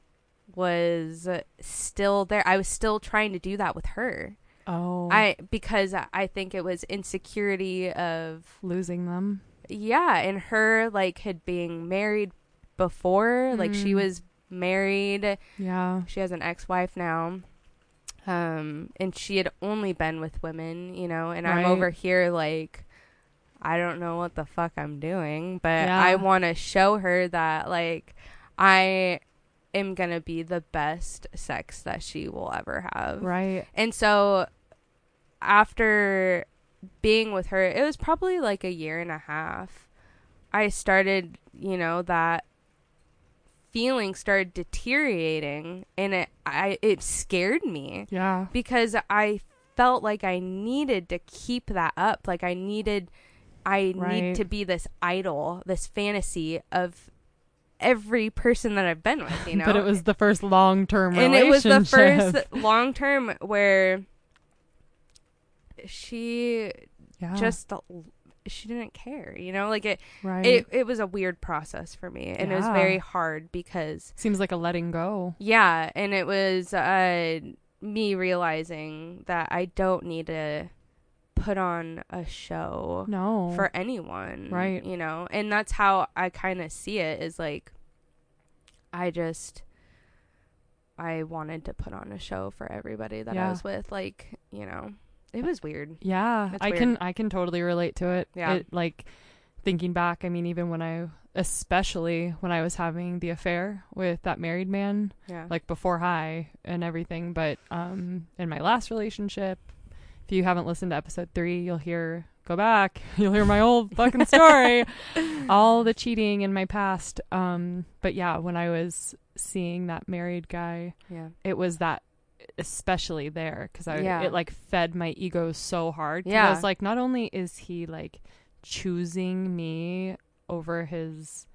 was still there. I was still trying to do that with her. Oh, I because I think it was insecurity of losing them. yeah, and her like had being married before, like she Mm. was married Yeah. she has an ex-wife now um and she had only been with women you know and i'm over here like i don't know what the fuck i'm doing but Yeah. i want to show her that like i am gonna be the best sex that she will ever have Right. and so after being with her, it was probably like a year and a half. I started, you know, that feeling started deteriorating and it I it scared me Yeah. because I felt like I needed to keep that up. Like I needed I Right. need to be this idol, this fantasy of every person that I've been with, you know. But it was the first long term and it was the first long term where she yeah. just she didn't care, you know? Like it right. it it was a weird process for me and it was very hard because seems like a letting go. yeah, and it was uh me realizing that I don't need to put on a show No. for anyone. Right. You know? And that's how I kind of see it is like I just I wanted to put on a show for everybody that Yeah. I was with like, you know. It was weird. Yeah, It's I weird. can I can totally relate to it. Yeah. It, like thinking back, I mean even when I especially when I was having the affair with that married man, Yeah. like before high and everything, but um in my last relationship, if you haven't listened to episode 3, you'll hear go back, you'll hear my old fucking story, all the cheating in my past. Um but yeah, when I was seeing that married guy, yeah. it was that especially there because I Yeah. it like fed my ego so hard. 'Cause I Yeah. was like, not only is he like choosing me over his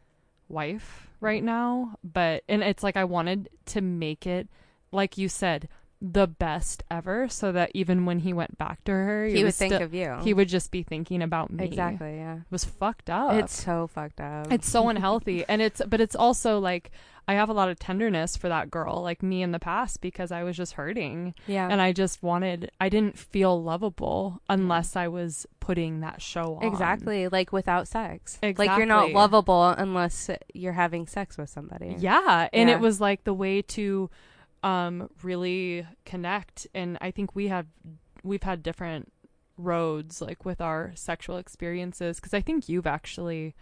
wife right now, but and it's like I wanted to make it like you said the best ever, so that even when he went back to her, He it would think still- of you. he would just be thinking about me. Exactly, yeah. It was fucked up. It's so fucked up. It's so unhealthy. and it's but it's also like I have a lot of tenderness for that girl, like me in the past because I was just hurting yeah. and I just wanted I didn't feel lovable unless I was putting that show on. Exactly, like without sex. Like you're not lovable unless you're having sex with somebody. Yeah, and Yeah. it was like the way to um really connect. And I think we have we've had different roads like with our sexual experiences cuz I think you've actually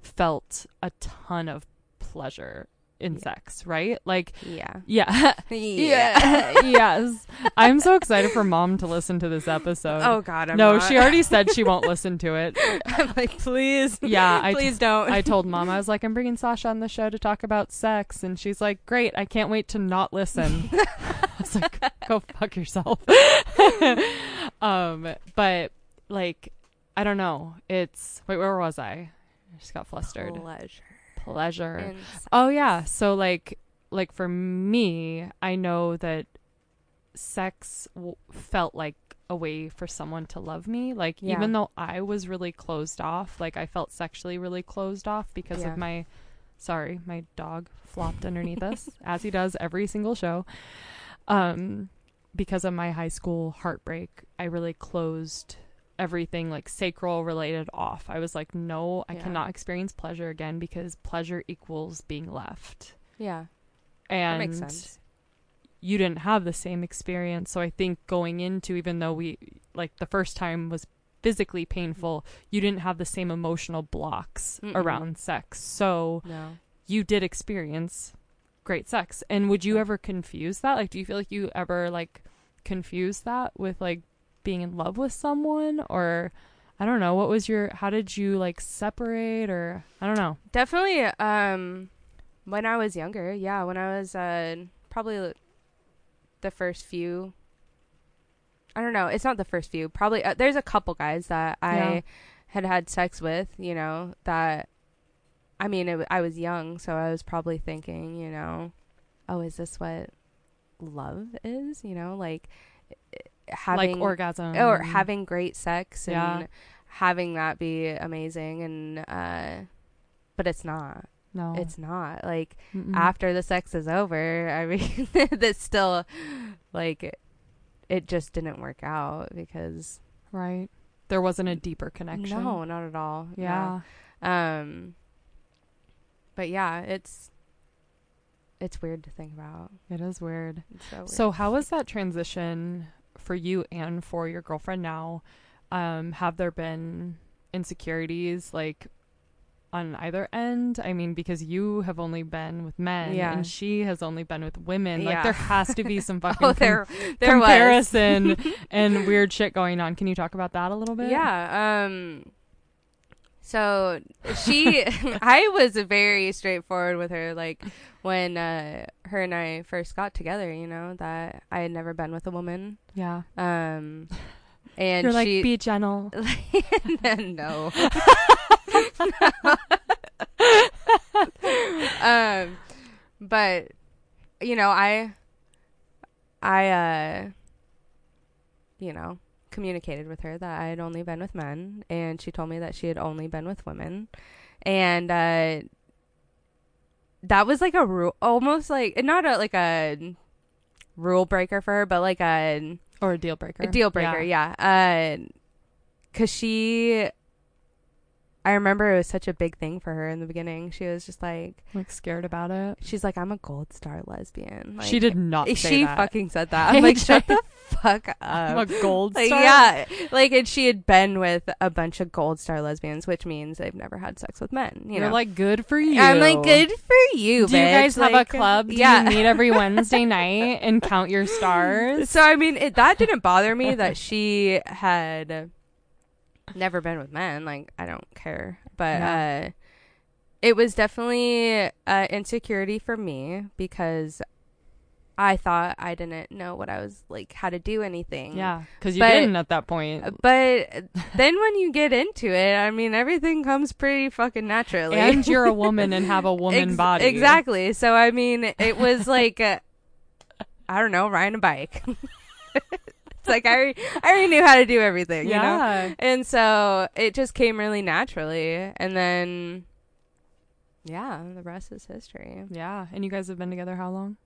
felt a ton of pleasure in Yeah. right? Like Yeah. yeah. Yeah. yes. I'm so excited for mom to listen to this episode. Oh God. I'm no, not. she already said she won't listen to it. I'm like, please. Yeah, I please don't. I told mom I was like I'm bringing Sasha on the show to talk about sex and she's like great I can't wait to not listen. I was like go fuck yourself. um but like I don't know. It's wait where was I? I just got flustered. Pleasure. Pleasure. And. Oh yeah. So like like for me, I know that sex w- felt like a way for someone to love me. Like Yeah. even though I was really closed off, like I felt sexually really closed off because Yeah. of my sorry, my dog flopped underneath us as he does every single show. Um because of my high school heartbreak, I really closed everything like sacral related off. I was like, no, I Yeah. cannot experience pleasure again because pleasure equals being left. Yeah. And That makes sense. you didn't have the same experience. So I think going into, even though we, like, the first time was physically painful, you didn't have the same emotional blocks Mm-mm. around sex. So No. you did experience great sex. And would you ever confuse that? Like, do you feel like you ever, like, confuse that with, like, being in love with someone? Or, I don't know, what was your, how did you, like, separate? Or, I don't know. Definitely. Um, when I was younger, yeah, when I was uh probably the first few. I don't know. It's not the first few. Probably uh, there's a couple guys that I Yeah. had had sex with. You know that. I mean, it, I was young, so I was probably thinking, you know, oh, is this what love is? You know, like having like orgasm. or having great sex and Yeah. having that be amazing and uh but it's not no. it's not like Mm-mm. after the sex is over i mean that's still like it just didn't work out because Right. There wasn't a deeper connection. no not at all Yeah. No. um but yeah it's it's weird to think about It is weird. so, weird. So how was that transition for you and for your girlfriend now? Um, have there been insecurities like on either end? I mean, because you have only been with men, Yeah. and she has only been with women. Like Yeah. there has to be some fucking Oh, com- there, there comparison and weird shit going on. Can you talk about that a little bit? Yeah. Um. So she, I was very straightforward with her. Like when uh, her and I first got together, you know that I had never been with a woman. yeah. Um, and You're like, she, be gentle. And then no. um, but you know, I, I, uh, you know, communicated with her that I had only been with men, and she told me that she had only been with women, and uh, that was like a rule, almost like not a like a rule breaker for her, but like a Or a deal breaker. a deal breaker, yeah. Uh 'cause she, I remember it was such a big thing for her in the beginning. She was just like, Like scared about it. she's like, I'm a gold star lesbian. Like, she did not say She that. fucking said that. I'm like, shut the fuck I'm up. a gold Like, star. yeah, like, and she had been with a bunch of gold star lesbians, which means they've never had sex with men. You You're know, like good for you. I'm like, good for you. Do you guys bitch. have a club? Do yeah. you meet every Wednesday night and count your stars? So I mean, it, that didn't bother me that she had never been with men. Like I don't care, but Yeah. uh, it was definitely uh, insecurity for me because I thought I didn't know what I was like, how to do anything. Yeah, because you But- didn't at that point. But then when you get into it, I mean, everything comes pretty fucking naturally. and you're a woman and have a woman Ex- body. Exactly. So I mean, it was like uh, I don't know, riding a bike. it's like I already, I already knew how to do everything, you know. Yeah. And so it just came really naturally, and then yeah, the rest is history. Yeah. And you guys have been together how long?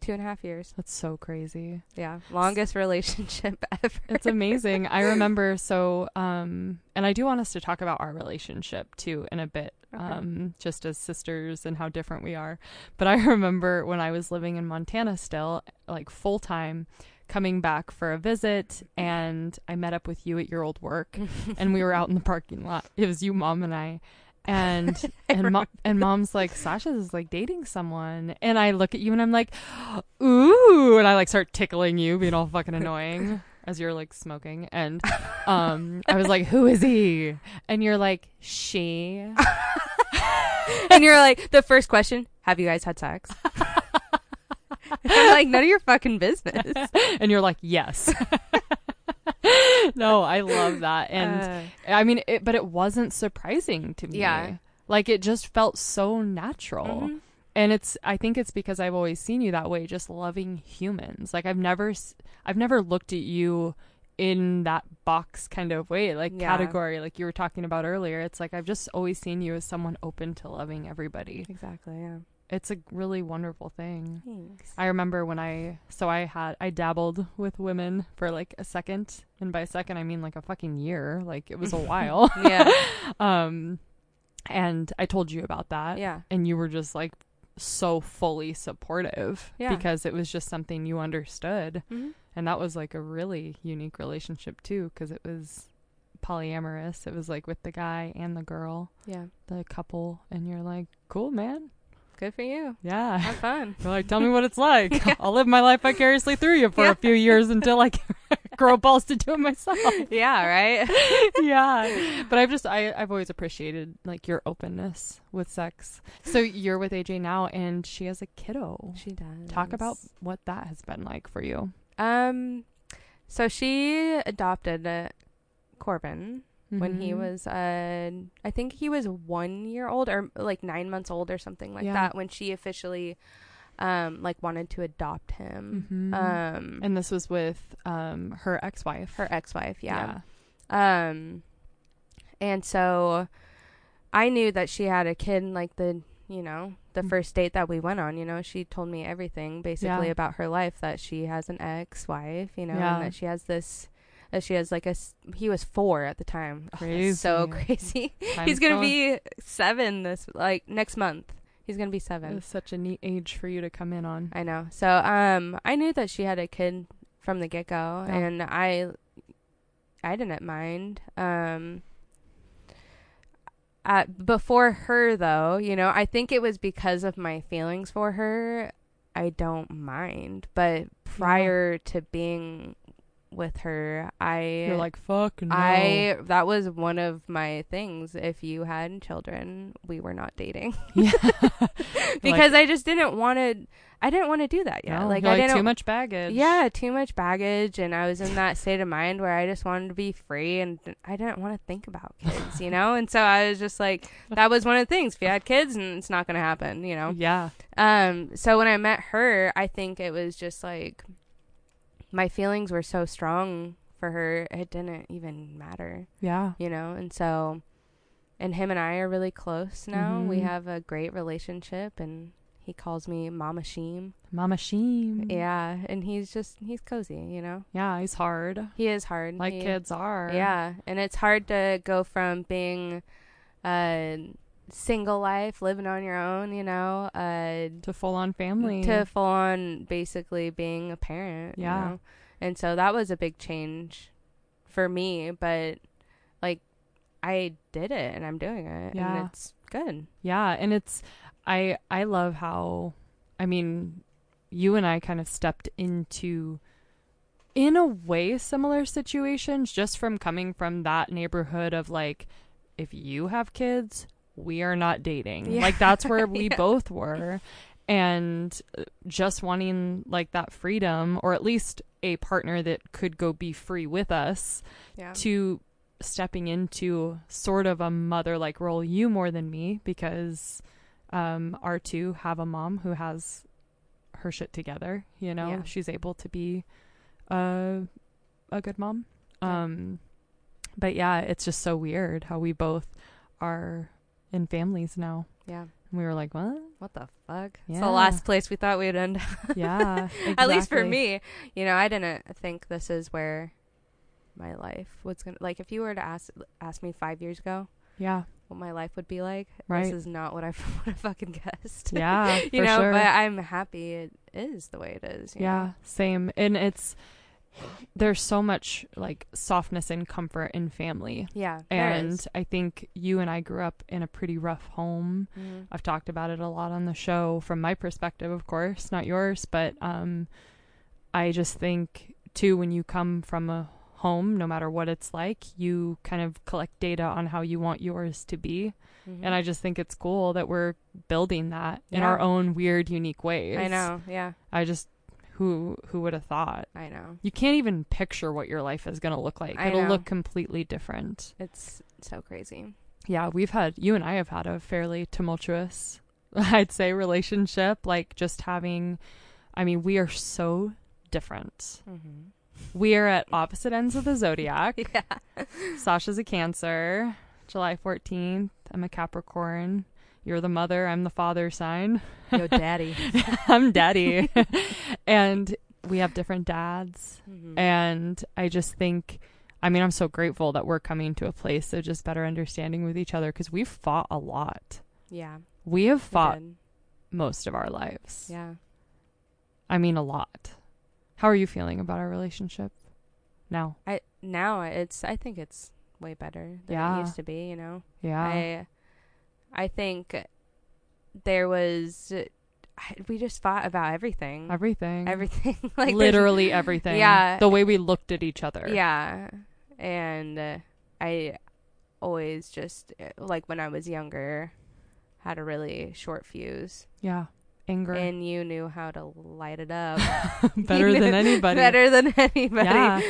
Two and a half years. That's so crazy. Yeah, longest relationship ever. It's amazing. I remember so um and I do want us to talk about our relationship too in a bit. Okay. Um just as sisters and how different we are. But I remember when I was living in Montana still, like full time, coming back for a visit and I met up with you at your old work and we were out in the parking lot. It was you, mom and I. And and mom and mom's like Sasha's like dating someone, and I look at you and I'm like, ooh, and I like start tickling you, being all fucking annoying as you're like smoking, and um, I was like, who is he? And you're like, she. and you're like, the first question: Have you guys had sex? I'm like, none of your fucking business. and you're like, yes. no, I love that, and Uh, I mean, it, but it wasn't surprising to me. Yeah. like it just felt so natural. mhm. and it's i think it's because i've always seen you that way just loving humans like i've never I've never looked at you in that box kind of way like Yeah. category like you were talking about earlier it's like i've just always seen you as someone open to loving everybody Exactly. Yeah. It's a really wonderful thing Thanks. i remember when i so i had i dabbled with women for like a second and by second i mean like a fucking year like it was a while yeah. um and i told you about that Yeah. and you were just like so fully supportive Yeah. because it was just something you understood Mhm. and that was like a really unique relationship too because it was polyamorous it was like with the guy and the girl Yeah. the couple and you're like cool man Good for you. yeah Have fun. you're like tell me what it's like i'll live my life vicariously through you for Yeah. a few years until i can grow balls to do it myself yeah. Right. yeah but i've just I, i've always appreciated like your openness with sex so you're with aj now and she has a kiddo She does. talk about what that has been like for you Um, so she adopted uh, Corbin when he Mhm. was uh, I think he was one year old or like nine months old or something like Yeah. that when she officially, um, like wanted to adopt him. Mhm. Um, and this was with um her ex-wife her ex-wife, yeah. Um, and so I knew that she had a kid like the you know the Mm. first date that we went on. You know, she told me everything basically Yeah. about her life that she has an ex-wife. You know, Yeah. and that she has this. That she has like a he was four at the time. Ugh, that's so Crazy. crazy. He's gonna going. be seven this like next month. He's gonna be seven. It's such a neat age for you to come in on I know. So um I knew that she had a kid from the get go Yeah. and I I didn't mind. Um at, before her though, you know, I think it was because of my feelings for her. I don't mind, but prior to being with her, I You're like, fuck no. I that was one of my things. If you had children, we were not dating yeah. because I just didn't want to. I didn't want to do that yet. No, like I didn't. too much baggage. Yeah, too much baggage, and I was in that state of mind where I just wanted to be free, and I didn't want to think about kids, you know. And so I was just like, that was one of the things. If you had kids, and it's not going to happen, you know. Yeah. Um. So when I met her, I think it was just like my feelings were so strong for her, it didn't even matter, Yeah. you know. And so, and him and I are really close now. We Mhm. have a great relationship, and he calls me Mama Sheem. Mama Sheem. Yeah, and he's just he's cozy, you know. Yeah, he's hard. He is hard. Like He- kids are. Yeah, and it's hard to go from being a single life, living on your own, you know, uh, To full on family. to full on basically being a parent. you Yeah. know? And so that was a big change for me, but like I did it and I'm doing it. Yeah. And it's good. Yeah, and it's I I love how I mean you and I kind of stepped into in a way similar situations just from coming from that neighborhood of like if you have kids, we are not dating. Yeah. Like that's where we Yeah. both were and uh, just wanting like that freedom or at least a partner that could go be free with us Yeah. to stepping into sort of a mother like role you more than me because um R2 have a mom who has her shit together, you know. Yeah. She's able to be a a good mom. Um but yeah, it's just so weird how we both are in families now. yeah. And we were like, "What?" What the fuck? It's Yeah. the last place we thought we'd end up. Yeah. At least for me, you know, I didn't think this is where my life was gonna like. If you were to ask ask me five years ago Yeah. what my life would be like, Right. this is not what I would have fucking guessed. Yeah. you know, sure. but I'm happy it is the way it is. Yeah, know? same. And it's there's so much like softness and comfort in family. yeah, And is. I think you and I grew up in a pretty rough home. Mhm. I've talked about it a lot on the show from my perspective, of course, not yours, but um I just think too when you come from a home, no matter what it's like, you kind of collect data on how you want yours to be. Mhm. And I just think it's cool that we're building that in our own weird, unique ways. I know, yeah, I just who who would have thought? I know. You can't even picture what your life is going to look like. I It'll know. look completely different. It's so crazy. Yeah, we've had you and I have had a fairly tumultuous I'd say relationship like just having I mean, we are so different. Mm-hmm. We are at opposite ends of the zodiac. Yeah, Sasha's a Cancer, July 14th. I'm a Capricorn. You're the mother, I'm the father sign. yo, daddy. I'm daddy. and we have different dads. Mhm. And I just think, I mean, I'm so grateful that we're coming to a place of just better understanding with each other because we've fought a lot. yeah, We have fought did. most of our lives. Yeah. I mean, a lot. How are you feeling about our relationship now? I now it's I think it's way better than Yeah. it used to be. You know, Yeah. I I think there was we just fought about everything, everything. everything, like Literally everything. Yeah. The way we looked at each other. Yeah, and uh, I always just like when I was younger had a really short fuse, Yeah. Anger. and you knew how to light it up better than anybody. better than anybody. Yeah.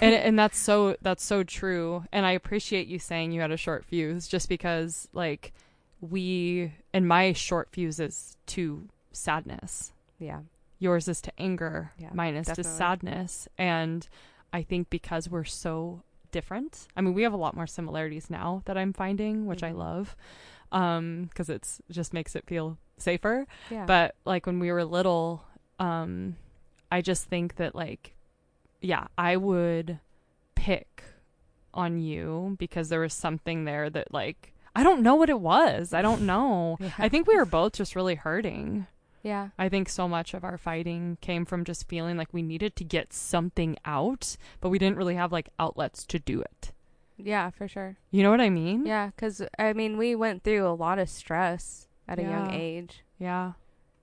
and and that's so that's so true and i appreciate you saying you had a short fuse just because like we and my short fuse is to sadness. Yeah, yours is to anger. Yeah, mine is to sadness. And i think because we're so different i mean we have a lot more similarities now that i'm finding which i Mhm. love um because it's just makes it feel safer. Yeah. but like when we were little um i just think that like yeah i would pick on you because there was something there that like i don't know what it was i don't know yeah. i think we were both just really hurting yeah, i think so much of our fighting came from just feeling like we needed to get something out but we didn't really have like outlets to do it Yeah, for sure. You know what I mean? Yeah, because I mean, we went through a lot of stress at a young age. Yeah.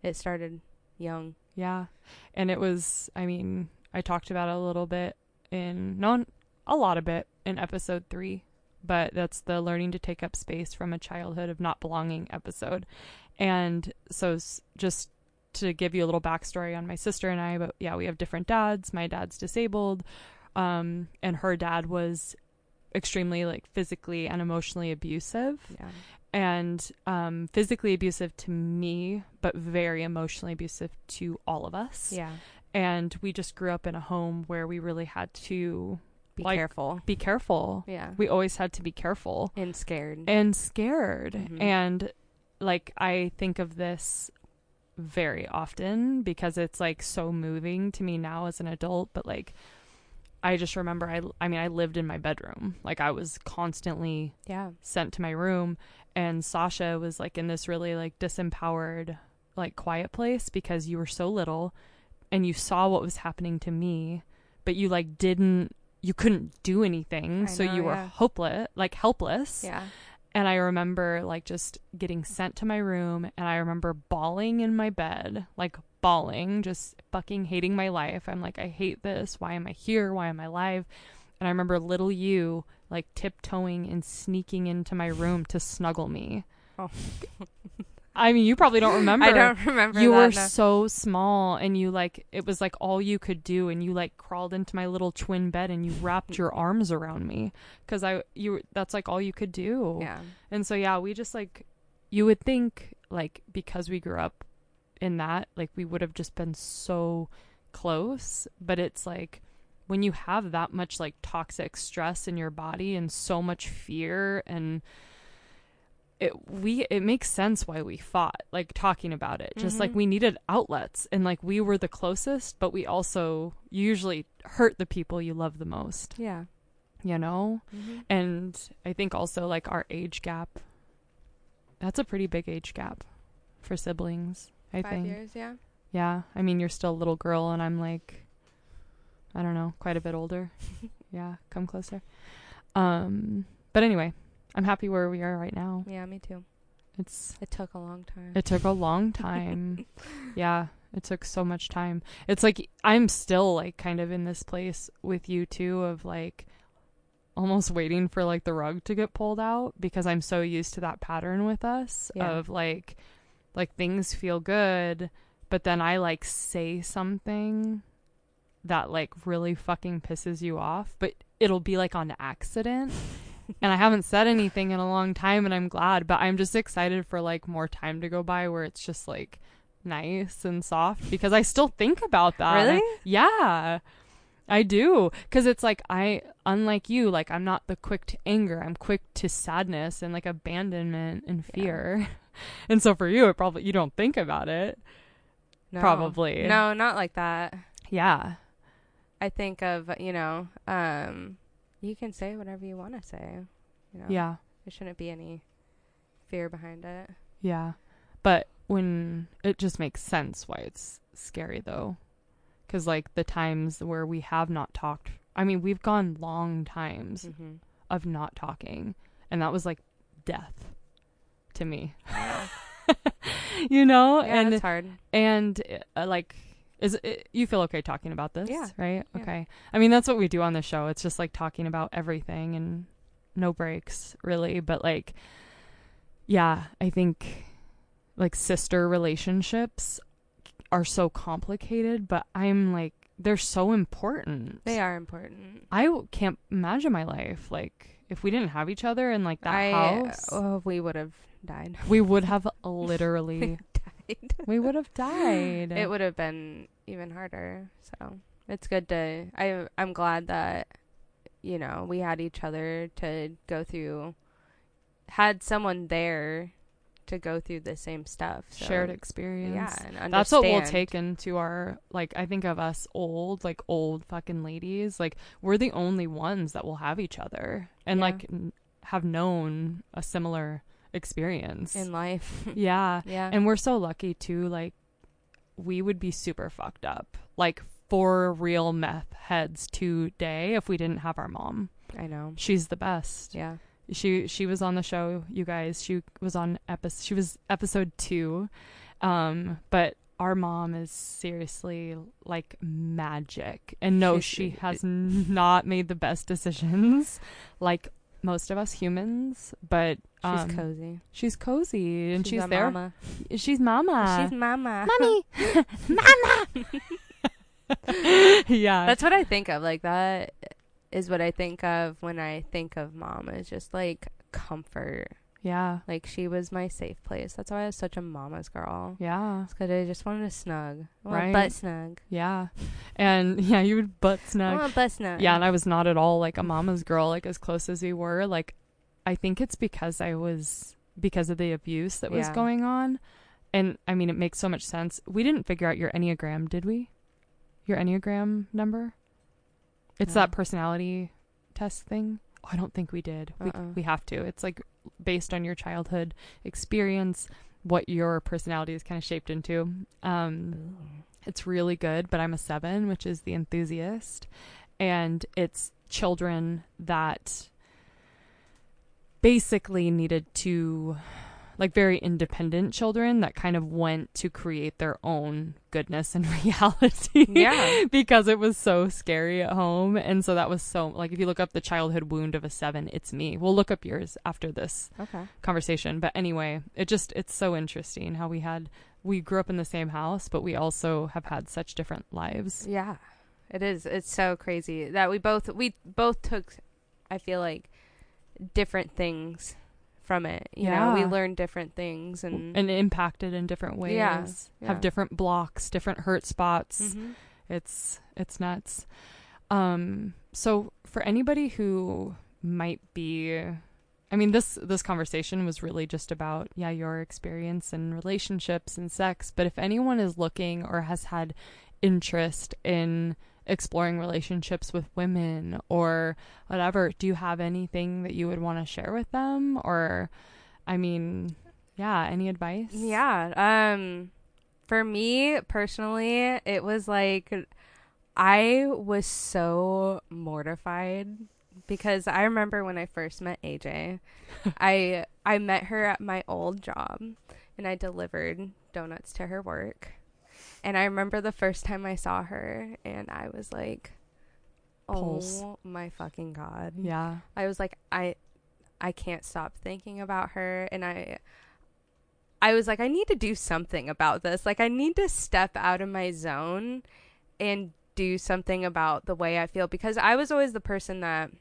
It started young. Yeah. And it was, I mean, I talked about it a little bit in, not a lot of it in episode three, but that's the learning to take up space from a childhood of not belonging episode. And so, just to give you a little backstory on my sister and I, but yeah, we have different dads. My dad's disabled, um, and her dad was extremely like physically and emotionally abusive Yeah. and um, physically abusive to me, but very emotionally abusive to all of us. Yeah. And we just grew up in a home where we really had to Be Like- careful. be careful. Yeah. We always had to be careful and scared. and scared. Mhm. And like, I think of this very often because it's like so moving to me now as an adult, but like, I just remember I I mean I lived in my bedroom. Like I was constantly yeah. sent to my room and Sasha was like in this really like disempowered like quiet place because you were so little and you saw what was happening to me but you like didn't you couldn't do anything I so know, you were yeah. hopeless like helpless Yeah. and I remember like just getting sent to my room and I remember bawling in my bed, like bawling, just fucking hating my life. I'm like, I hate this. Why am I here? Why am I alive? And I remember little you like tiptoeing and sneaking into my room to snuggle me. Oh. I mean, you probably don't remember. I don't remember You were so small and you like it was like all you could do and you like crawled into my little twin bed and you wrapped your mm. arms around me cuz I you that's like all you could do. Yeah. And so yeah, we just like you would think like because we grew up in that, like we would have just been so close, but it's like when you have that much like toxic stress in your body and so much fear and it we it makes sense why we fought like talking about it just like Mhm. we needed outlets and like we were the closest but we also usually hurt the people you love the most Yeah. you know Mm-hmm. and I think also like our age gap. That's a pretty big age gap for siblings. I Five think. years. Yeah. Yeah. I mean, you're still a little girl, and I'm like, I don't know, quite a bit older. yeah, come closer. Um, but anyway, I'm happy where we are right now. Yeah. Me too. It's It took a long time. it took a long time. yeah, it took so much time. It's like I'm still like kind of in this place with you too of like almost waiting for like the rug to get pulled out because I'm so used to that pattern with us Yeah. of like like things feel good, but then I like say something that like really fucking pisses you off, but it'll be like on accident. And I haven't said anything in a long time and I'm glad, but I'm just excited for like more time to go by where it's just like nice and soft because I still think about that. Really? Yeah. I do cuz it's like I unlike you like I'm not the quick to anger. I'm quick to sadness and like abandonment and Yeah. fear. and so for you it probably you don't think about it. No. Probably. No, not like that. Yeah. I think of you know, um, you can say whatever you want to say. You know. Yeah. There shouldn't be any fear behind it. Yeah. But when it just makes sense why it's scary though. Cuz like the times where we have not talked, I mean, we've gone long times Mm-hmm. of not talking and that was like death to me. you know? Yeah, and it's hard. and uh, like is it, you feel okay talking about this Yeah. right Yeah. okay i mean that's what we do on the show it's just like talking about everything and no breaks really but like yeah i think like sister relationships are so complicated but i'm like they're so important They are important. i w- can't imagine my life like if we didn't have each other in like that I, house Oh, we would have died. we would have literally. we would have died it would have been even harder. So it's good to. I I'm glad that you know we had each other to go through. Had someone there to go through the same stuff. So, shared experience Yeah, and That's what we'll take into our like I think of us old like old fucking ladies like we're the only ones that will have each other and Yeah. like n- have known a similar experience. in life. yeah. yeah. And we're so lucky too like we would be super fucked up. Like for real meth heads today if we didn't have our mom. I know. She's the best. Yeah. She she was on the show, you guys. She was on episode she was episode 2. Um but our mom is seriously like magic. And no, She's- she has not made the best decisions like most of us humans, but She's um, cozy. She's cozy and she's, a there. Mama. She's mama. She's mama. mommy. Mama. yeah. That's what I think of. Like that is what I think of when I think of mom. Is just like comfort. Yeah. Like she was my safe place. That's why I was such a mama's girl. Yeah. Because I just wanted to snug. I Right. butt snug. Yeah. And yeah, you would butt I snug. want butt snug. Yeah, and I was not at all like a mama's girl, like as close as we were. Like, I think it's because I was because of the abuse that was Yeah. going on, and I mean, it makes so much sense. We didn't figure out your enneagram, did we? Your enneagram number? It's No. that personality test thing. I don't think we did. We Uh-uh. we have to. It's like based on your childhood experience, what your personality is kind of shaped into. Um, it's really good, but I'm a seven, which is the enthusiast. And it's children that basically needed to, like, very independent children that kind of went to create their own goodness and reality. Yeah. because it was so scary at home. And so that was so, like, if you look up the childhood wound of a seven, it's me. We'll look up yours after this Okay. conversation. But anyway, it just it's so interesting how we had we grew up in the same house, but we also have had such different lives. Yeah, it is. It's so crazy that we both we both took. I feel like different things from it. You know, we learn different things and, And impacted in different ways. Yeah, yeah. Have different blocks, different hurt spots. Mhm. It's it's nuts. Um so for anybody who might be I mean this this conversation was really just about yeah your experience in relationships and sex, but if anyone is looking or has had interest in exploring relationships with women or whatever, do you have anything that you would want to share with them or I mean, yeah, any advice? Yeah. Um for me personally, it was like I was so mortified because I remember when I first met AJ, I I met her at my old job and I delivered donuts to her work. And I remember the first time I saw her and I was like Pulse. Oh my fucking god. Yeah. I was like, I, I can't stop thinking about her, and I, I was like, I need to do something about this. Like, I need to step out of my zone, and do something about the way I feel because I was always the person that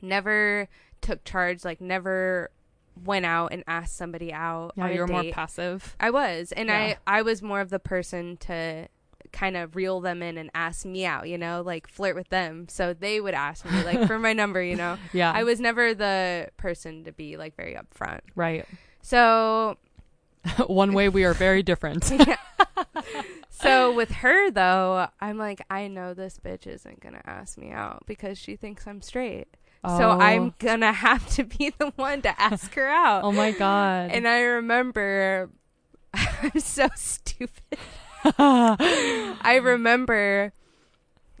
never took charge, like never went out and asked somebody out. Yeah, on a you're more passive. I was, and Yeah. I I was more of the person to kind of reel them in and ask me out, you know, like flirt with them. So they would ask me like for my number, you know. Yeah. I was never the person to be like very upfront. right. So One way we are very different. so with her though, I'm like I know this bitch isn't going to ask me out because she thinks I'm straight. So Oh. I'm going to have to be the one to ask her out. Oh my god. And I remember I'm so stupid. I remember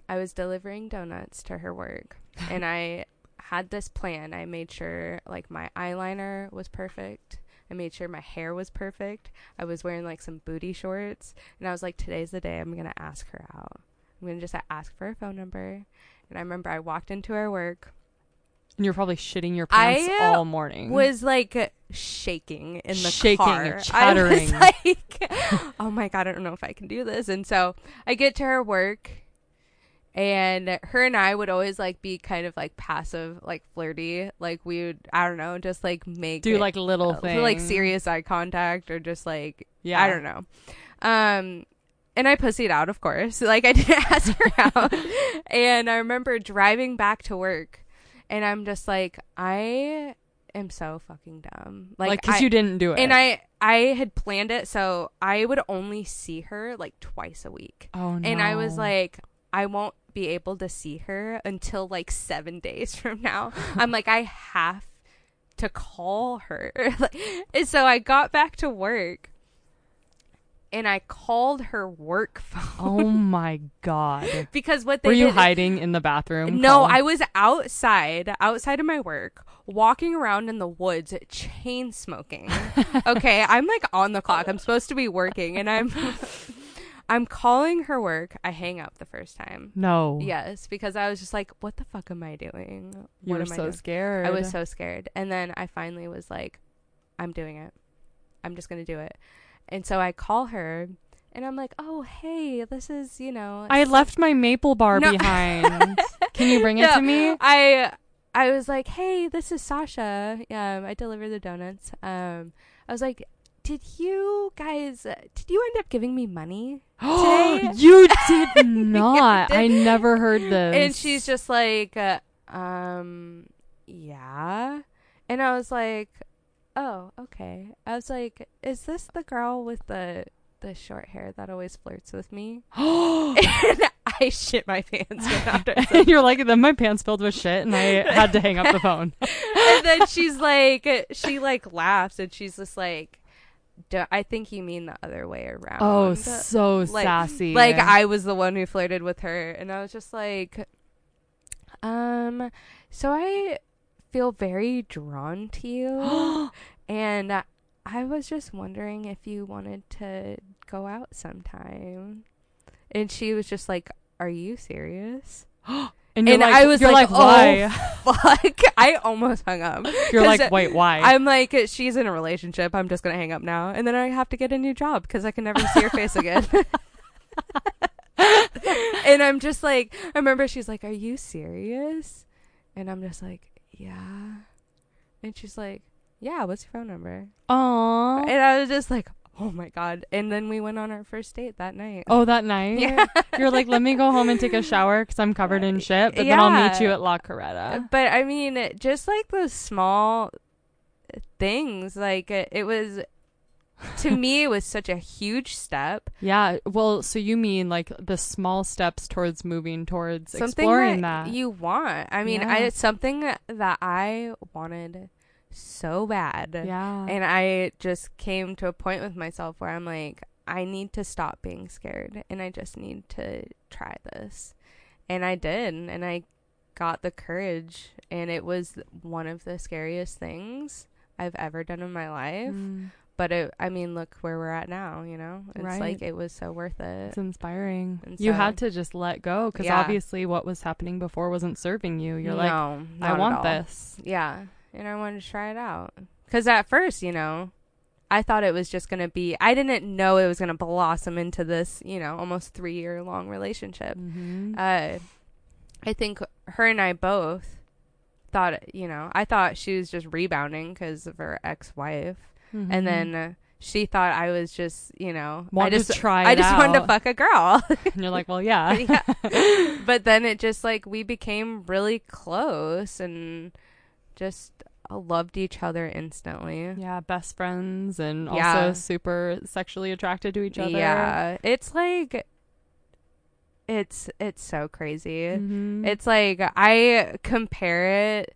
I was delivering donuts to her work and I had this plan. I made sure like my eyeliner was perfect. I made sure my hair was perfect. I was wearing like some booty shorts and I was like today's the day I'm going to ask her out. I'm going to just ask for her phone number. And I remember I walked into her work you're probably shitting your pants I, all morning. was like shaking in the Shaking, car. chattering. I was like, "Oh my god, I don't know if I can do this." And so I get to her work, and her and I would always like be kind of like passive, like flirty. Like we would, I don't know, just like make do it- like little uh, things. like serious eye contact or just like Yeah. I don't know. Um and I pussied out, of course. Like I didn't ask her out. and I remember driving back to work and I'm just like I am so fucking dumb. Like, I- you didn't do it. and I I had planned it so I would only see her like twice a week. oh no. And I was like I won't be able to see her until like 7 days from now. I'm like I have to call her. and so I got back to work and I called her work phone Oh my god. because what they Were you hiding in the bathroom? No, calling- I was outside, outside of my work, walking around in the woods, chain smoking. okay, I'm like on the clock. I'm supposed to be working, and I'm, I'm calling her work. I hang up the first time. No. Yes, because I was just like, "What the fuck am I doing? You What were am I so doing?" scared. I was so scared, and then I finally was like, "I'm doing it. I'm just gonna do it." And so I call her, and I'm like, "Oh, hey, this is you know." I left my maple bar No. behind. Can you bring it No, to me? I I was like, "Hey, this is Sasha. Um, I deliver the donuts." Um, I was like, "Did you guys? Uh, did you end up giving me money?" today? you did not. I did. never heard this. And she's just like, uh, "Um, yeah." And I was like, "Oh, okay." I was like, "Is this the girl with the the short hair that always flirts with me?" and I shit my pants after and you're like, then my pants filled with shit, and I had to hang up the phone. and then she's like, she like laughs and she's just like, "D- I think you mean the other way around. Oh, so like, sassy. Like I was the one who flirted with her, and I was just like, um, so I feel very drawn to you, and I was just wondering if you wanted to go out sometime. And she was just like, "Are you serious?" and and like, I was like, like, why? Oh, fuck! I almost hung up. You're like, wait, why? I'm like, she's in a relationship. I'm just gonna hang up now, and then I have to get a new job because I can never see her face again. and I'm just like, I remember she's like, "Are you serious?" And I'm just like, "Yeah." And she's like, "Yeah, what's your phone number?" Aw. And I was just like, "Oh my god!" And then we went on our first date that night. Oh, that night? Yeah. You're like, let me go home and take a shower because I'm covered in shit, but then I'll meet you at La Coretta. Uh, but I mean, just like those small things, like it, it was to me, it was such a huge step. Yeah. Well, so you mean like the small steps towards moving towards Something exploring that, that? you want. I mean, I it's something that I wanted so bad. yeah. And I just came to a point with myself where I'm like, I need to stop being scared and I just need to try this. And I did. And I got the courage. And it was one of the scariest things I've ever done in my life. Mm, But it, I mean, look where we're at now, you know? It's Right. like it was so worth it. it's inspiring. And you had to just let go because Yeah. obviously what was happening before wasn't serving you. You're like, I want this. Yeah, and I wanted to try it out. Because at first, you know, I thought it was just going to be, I didn't know it was going to blossom into this, you know, almost three year long relationship. Mm-hmm. Uh, I think her and I both thought, you know, I thought she was just rebounding because of her ex wife. Mm-hmm. And then she thought I was just, you know, I just, try I just wanted to fuck a girl. and you're like, well, yeah. yeah. But then it just like we became really close and just loved each other instantly. Yeah, best friends and Yeah. also super sexually attracted to each other. Yeah. It's like it's it's so crazy. Mhm. It's like I compare it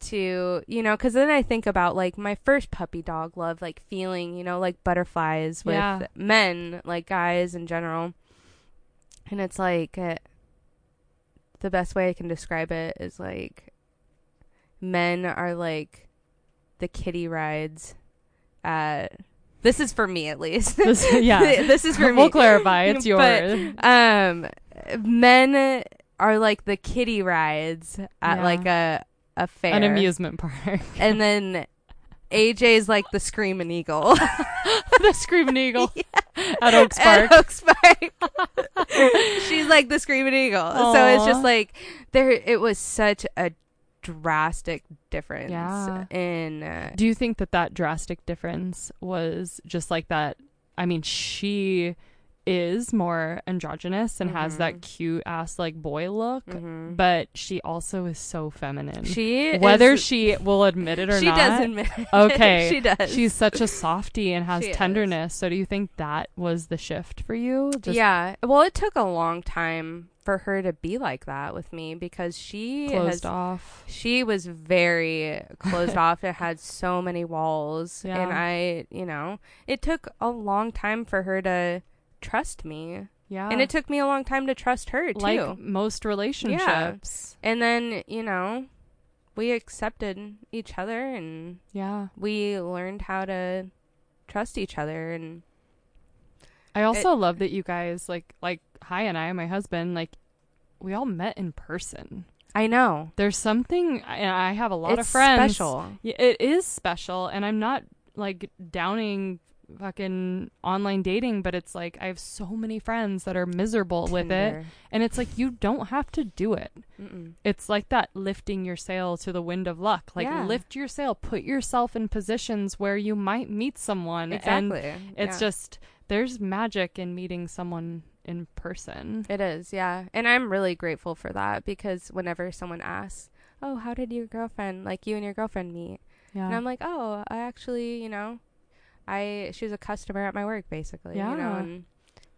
to, you know, cuz then I think about like my first puppy dog love like feeling, you know, like butterflies with Yeah. men, like guys in general. And it's like uh, the best way I can describe it is like men are like the kitty rides at this is for me at least. This- yeah. this is for me. We'll clarify. It's But, yours. um men are like the kitty rides at Yeah. like a An amusement park. and then AJ's like the screaming eagle the Screaming Eagle at Oaks Park. At Oaks Park. She's like the screaming eagle. So it's just like there it was such a drastic difference Yeah. in uh, Do you think that that drastic difference was just like that? I mean, she is more androgynous and has that Mhm. cute ass like boy look, mhm. but she also is so feminine. she Whether is- she will admit it or she not, She does admit it. Okay. she does she's such a softie and has She is. tenderness. So do you think that was the shift for you? Just, yeah. Well, it took a long time for her to be like that with me because she Closed has off. she was very closed off it had so many walls and i you know it took a long time for her to trust me Yeah. and it took me a long time to trust her too like most relationships. Yeah. and then you know we accepted each other and Yeah. we learned how to trust each other and I also love that you guys like like Hi and I, my husband, like we all met in person. i know There's something and I have a lot it's of friends. special it is special and I'm not like downing fucking online dating, but it's like I have so many friends that are miserable with it and it's like you don't have to do it. Mm-mm. It's like that lifting your sail to the wind of luck. Like Yeah. lift your sail, put yourself in positions where you might meet someone and exactly it's Yeah. just there's magic in meeting someone in person. It is, yeah. And I'm really grateful for that because whenever someone asks, "Oh, how did your girlfriend, like you and your girlfriend meet?" Yeah. And I'm like, "Oh, I actually, you know, I she was a customer at my work basically, Yeah. you know." And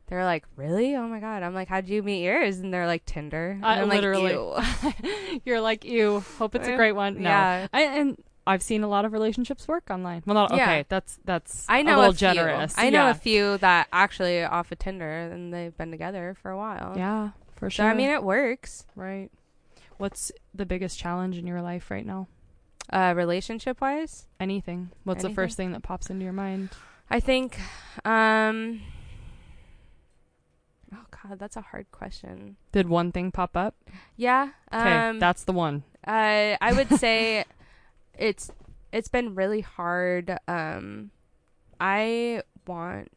they're like, "Really? Oh my god." I'm like, "How'd you meet yours?" And they're like, "Tinder." And I I'm literally- like. You're like, you hope it's a great one. No. Yeah. I, and I've seen a lot of relationships work online. Well, not Yeah. okay. That's that's I know a little a generous. I know yeah. a few that actually off of Tinder and they've been together for a while. Yeah, for So sure. I mean, it works. right. What's the biggest challenge in your life right now? Uh, relationship wise, Anything. What's the first thing that pops into your mind? I think um Oh god, that's a hard question. Did one thing pop up? Yeah. Okay, Um that's the one. uh, I would say it's it's been really hard. Um I want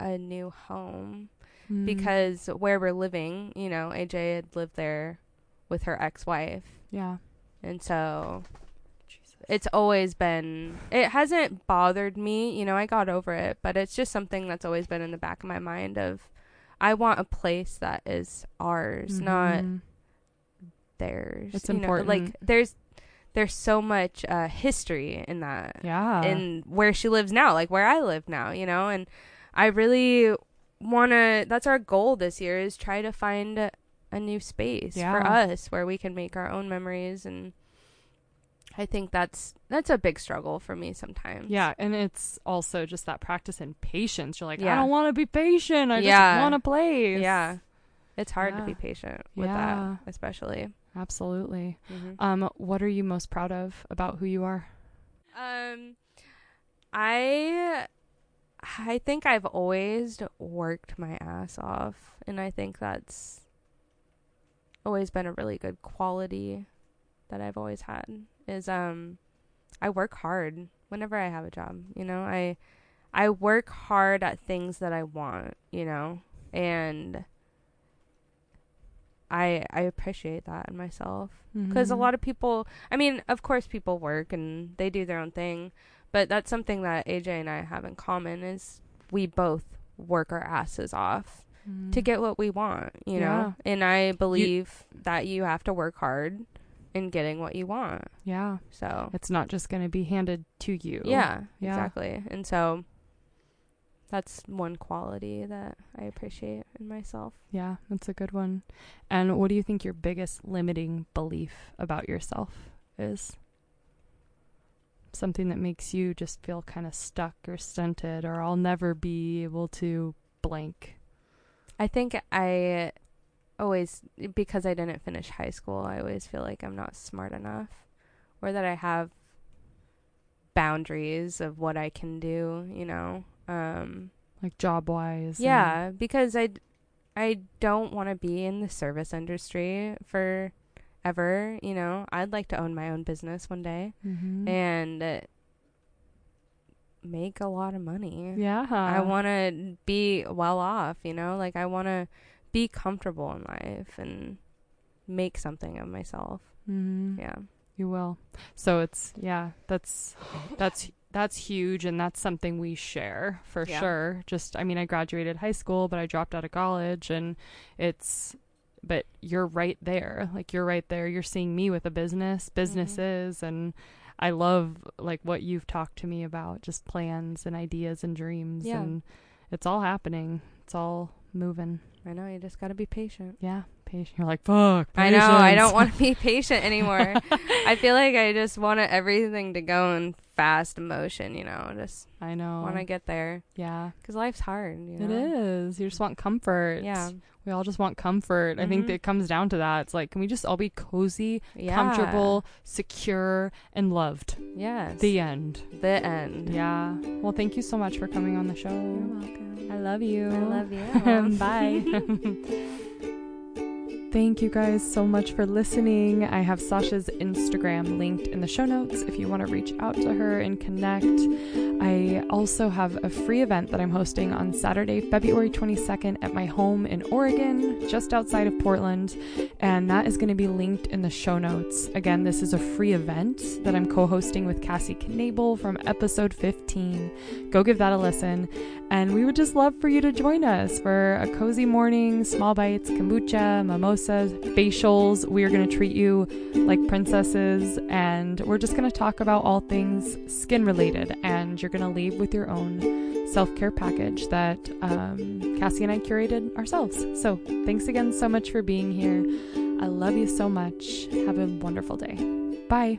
a new home Mm. because where we're living, you know, AJ had lived there with her ex-wife. yeah. And so it's always been it hasn't bothered me you know i got over it but it's just something that's always been in the back of my mind of i want a place that is ours not Mhm. theirs It's you know, like there's there's so much uh history in that Yeah. in where she lives now like where i live now you know and i really want to that's our goal this year is try to find a, new space for us where we can make our own memories and i think that's that's a big struggle for me sometimes Yeah, and it's also just that practice in patience. You're like, I don't want to be patient. I Yeah. just want to play. yeah it's hard to be patient with Yeah. that especially Absolutely. Mhm. Um, what are you most proud of about who you are? Um, I I think I've always worked my ass off, and I think that's always been a really good quality that I've always had. Is um, I work hard whenever I have a job. You know, I I work hard at things that I want. You know, and. I I appreciate that in myself because a Mhm. lot of people i mean of course people work and they do their own thing but that's something that aj and i have in common is we both work our asses off to Mhm. get what we want you Yeah. know and i believe that you have to work hard in getting what you want Yeah. so It's not just going to be handed to you. yeah, Yeah. exactly and so that's one quality that i appreciate in myself Yeah, that's a good one. And what do you think your biggest limiting belief about yourself is? Something that makes you just feel kind of stuck or stunted, or I'll never be able to blank. I think I always because I didn't finish high school, I always feel like I'm not smart enough or that I have boundaries of what I can do, you know. Um Like job wise. yeah, because I I don't want to be in the service industry for ever, you know. I'd like to own my own business one day hmm and uh, make a lot of money. yeah. I want to be well off, you know? Like I want to be comfortable in life and make something of myself. hmm Yeah. You will. So it's yeah, that's that's that's huge and that's something we share for Yeah. sure. Just I mean I graduated high school but I dropped out of college and it's but you're right there. Like you're right there. You're seeing me with a business, businesses and I love like what you've talked to me about just plans and ideas and dreams Yeah. and it's all happening. It's all moving. I know you just got to be patient. Yeah, patient. You're like, fuck. I know. I don't want to be patient anymore. I feel like I just want everything to go in fast motion. You know, just I know. want to get there yeah, because life's hard. You know? it is. You just want comfort. Yeah. We all just want comfort. I think Mhm. that it comes down to that. It's like, can we just all be cozy, Yeah. comfortable, secure, and loved? Yes. The end. the end. Yeah. Well, thank you so much for coming on the show. You're welcome. I love you. I love you. Bye. Thank you guys so much for listening. I have Sasha's Instagram linked in the show notes if you want to reach out to her and connect. I also have a free event that I'm hosting on Saturday, February 22nd at my home in Oregon, just outside of Portland, and that is going to be linked in the show notes. Again, this is a free event that I'm co hosting with Cassie Knable from episode 15. Go give that a listen. And we would just love for you to join us for a cozy morning, small bites, kombucha, facials. We are going to treat you like princesses, and we're just going to talk about all things skin related. And you're going to leave with your own self care package that um, Cassie and I curated ourselves. So thanks again so much for being here. I love you so much. Have a wonderful day. Bye.